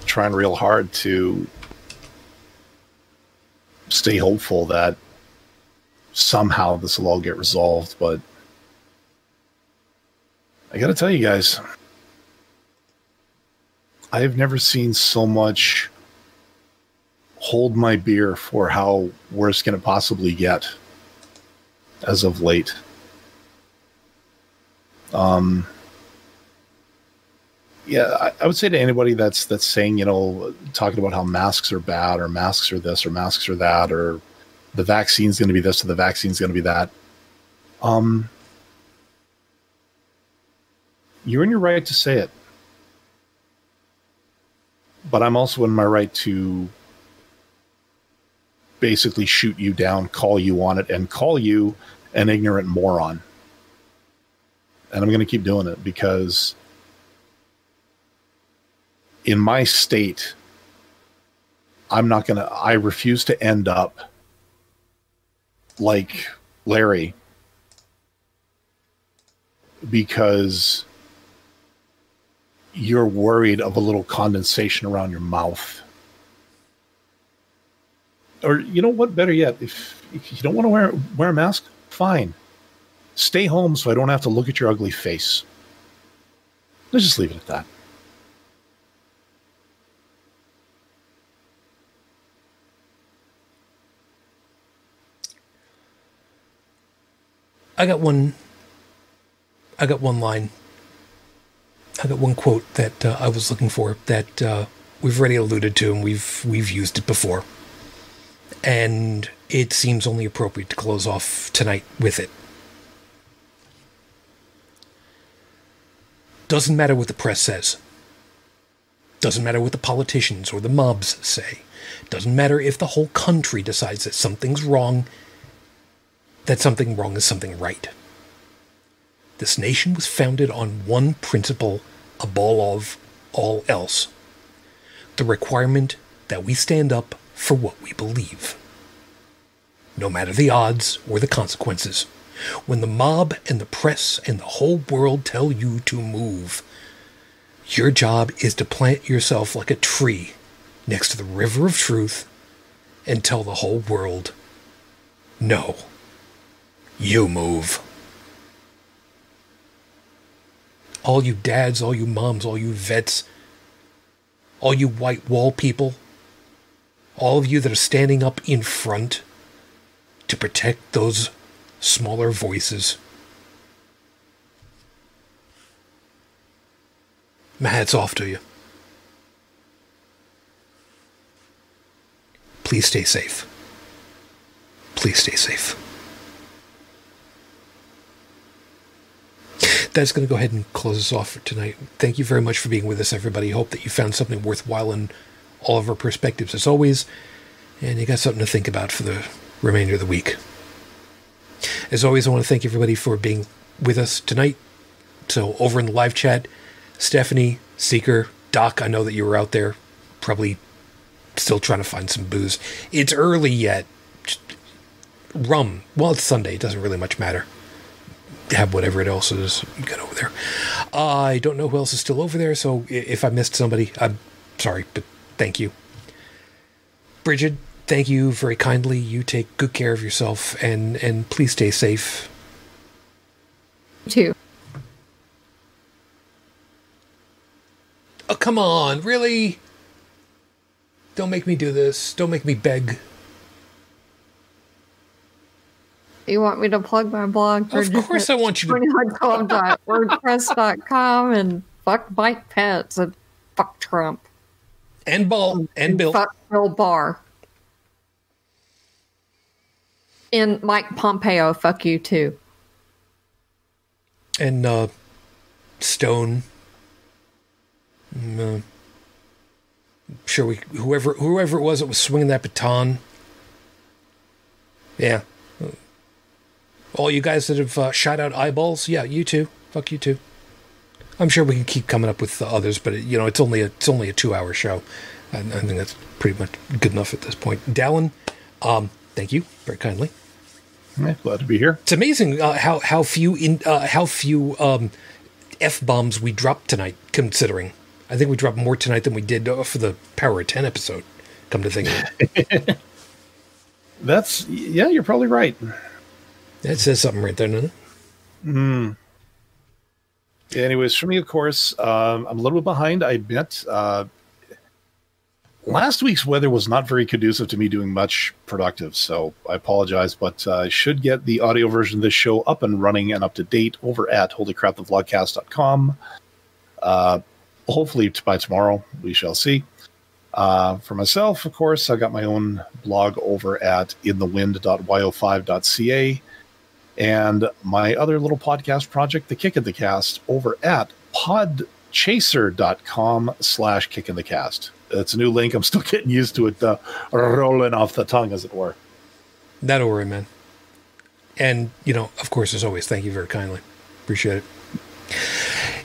trying real hard to stay hopeful that somehow this will all get resolved, but I got to tell you guys, I've never seen so much hold my beer for how worse can it possibly get as of late. Um, yeah, I, I, would say to anybody that's that's saying, you know, talking about how masks are bad or masks are this or masks are that or the vaccine's going to be this or the vaccine's going to be that. Um, you're in your right to say it, but I'm also in my right to basically shoot you down, call you on it, and call you an ignorant moron. And I'm going to keep doing it because in my state, I'm not going to, I refuse to end up like Larry because you're worried of a little condensation around your mouth or you know what? Better yet, if, if you don't want to wear wear a mask, fine. Stay home so I don't have to look at your ugly face. Let's just leave it at that. I got one. I got one line. I got one quote that uh, I was looking for that uh, we've already alluded to, and we've we've used it before and it seems only appropriate to close off tonight with it. Doesn't matter what the press says. Doesn't matter what the politicians or the mobs say. Doesn't matter if the whole country decides that something's wrong, that something wrong is something right. This nation was founded on one principle above of all else, the requirement that we stand up for what we believe. No matter the odds or the consequences, when the mob and the press and the whole world tell you to move, your job is to plant yourself like a tree next to the river of truth and tell the whole world no, you move. All you dads, all you moms, all you vets, all you white wall people, all of you that are standing up in front to protect those smaller voices. My hat's off to you. Please stay safe. Please stay safe. That's going to go ahead and close us off for tonight. Thank you very much for being with us, everybody. Hope that you found something worthwhile in all of our perspectives, as always, and you got something to think about for the remainder of the week. As always, I want to thank everybody for being with us tonight. So, over in the live chat, Stephanie, Seeker, Doc, I know that you were out there, probably still trying to find some booze. It's early yet. Rum. Well, it's Sunday. It doesn't really much matter. Have whatever it else is Get over there. I don't know who else is still over there, so if I missed somebody, I'm sorry, but thank you. Bridget, thank you very kindly. You take good care of yourself and and please stay safe. Too. Oh, come on, really? Don't make me do this. Don't make me beg. You want me to plug my blog? Of course I want you to- WordPress.com *laughs* and fuck Mike Pence and fuck Trump. And Ball and Bill. Fuck Bill Barr. And Mike Pompeo, fuck you too. and uh, Stone. Mm, uh, sure, we whoever whoever it was that was swinging that baton. Yeah, all you guys that have uh, shot out eyeballs, yeah, you too. Fuck you too. I'm sure we can keep coming up with the others, but it, you know it's only a, it's only a two hour show. I, I think that's pretty much good enough at this point. Dallin, um, thank you very kindly Yeah, glad to be here. it's amazing uh, how how few in uh, how few um, f bombs we dropped tonight. Considering, I think we dropped more tonight than we did uh, for the Power of Ten episode. Come to think of it, *laughs* That's yeah, you're probably right. that says something right there, doesn't it? Anyways, for me, of course, um, I'm a little bit behind. I admit. Uh, last week's weather was not very conducive to me doing much productive, so I apologize. But uh, I should get the audio version of this show up and running and up to date over at holycrapthevlogcast.com. Uh, hopefully by tomorrow, we shall see. Uh, for myself, of course, I've got my own blog over at inthewind.yo5.ca and my other little podcast project, The Kick in the Cast, over at podchaser.com slash kick in the cast. It's a new link. I'm still *laughs* getting used to it, uh, rolling off the tongue, as it were. That'll worry, man. And you know, of course, as always, thank you very kindly. Appreciate it.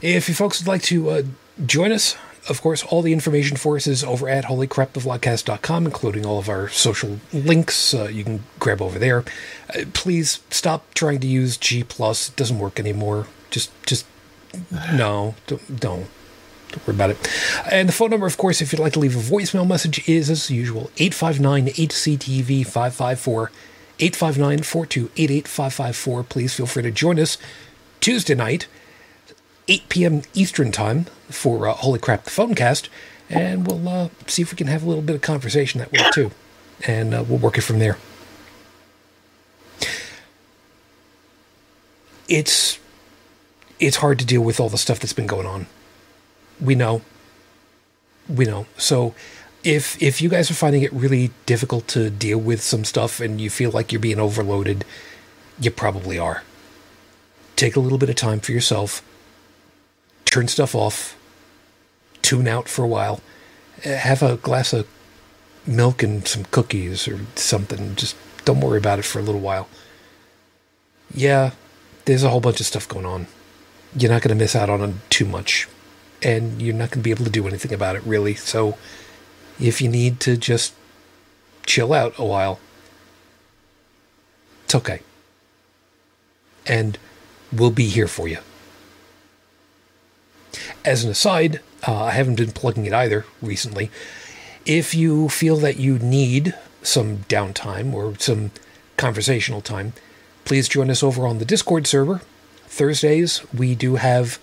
If you folks would like to uh, join us, of course, all the information for us is over at holycrapthevlogcast.com, including all of our social links. Uh, you can grab over there. Uh, please stop trying to use G. It doesn't work anymore. Just, just no, don't, don't. Don't worry about it. And the phone number, of course, if you'd like to leave a voicemail message, is as usual 859 HCTV 554 859 4288 554. Please feel free to join us Tuesday night, 8 p.m. Eastern Time, for uh, Holy Crap, the Phonecast. And we'll uh, see if we can have a little bit of conversation that way, too. And uh, we'll work it from there. It's it's hard to deal with all the stuff that's been going on we know. We know. So if if you guys are finding it really difficult to deal with some stuff and you feel like you're being overloaded you probably are. Take a little bit of time for yourself. Turn stuff off. Tune out for a while. Have a glass of milk and some cookies or something. Just don't worry about it for a little while. Yeah there's a whole bunch of stuff going on. You're not going to miss out on too much and you're not going to be able to do anything about it, really. So if you need to just chill out a while, it's okay. And we'll be here for you. As an aside, uh, I haven't been plugging it either recently. If you feel that you need some downtime or some conversational time, please join us over on the Discord server. Thursdays, we do have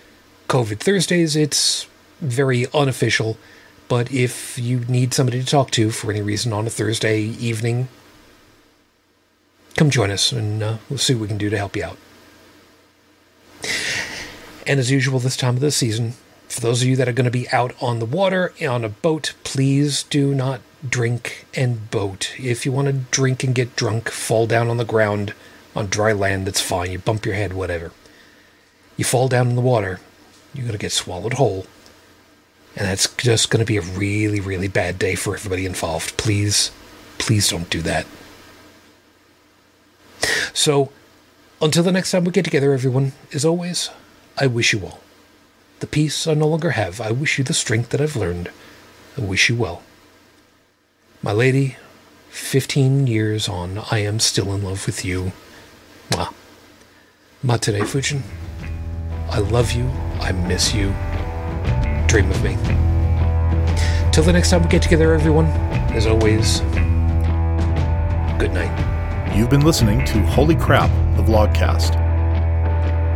COVID Thursdays. It's very unofficial, but if you need somebody to talk to for any reason on a Thursday evening, come join us and uh, we'll see what we can do to help you out. And as usual, this time of the season, for those of you that are going to be out on the water on a boat, please do not drink and boat. If you want to drink and get drunk, fall down on the ground on dry land, that's fine. You bump your head, whatever. You fall down in the water, you're going to get swallowed whole. And that's just going to be a really, really bad day for everybody involved. Please, please don't do that. So, until the next time we get together, everyone, as always, I wish you all the peace I no longer have. I wish you the strength that I've learned. I wish you well. My lady, 15 years on, I am still in love with you. Mwah. Matere Fujin, I love you. I miss you. Dream of me. Till the next time we get together, everyone, as always, good night. You've been listening to Holy Crap, the Vlogcast.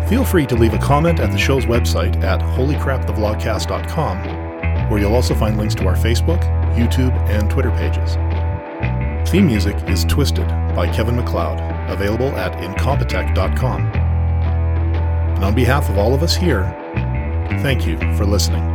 Feel free to leave a comment at the show's website at holycrapthevlogcast.com, where you'll also find links to our Facebook, YouTube, and Twitter pages. Theme music is Twisted by Kevin MacLeod, available at incompetech.com. And on behalf of all of us here, thank you for listening.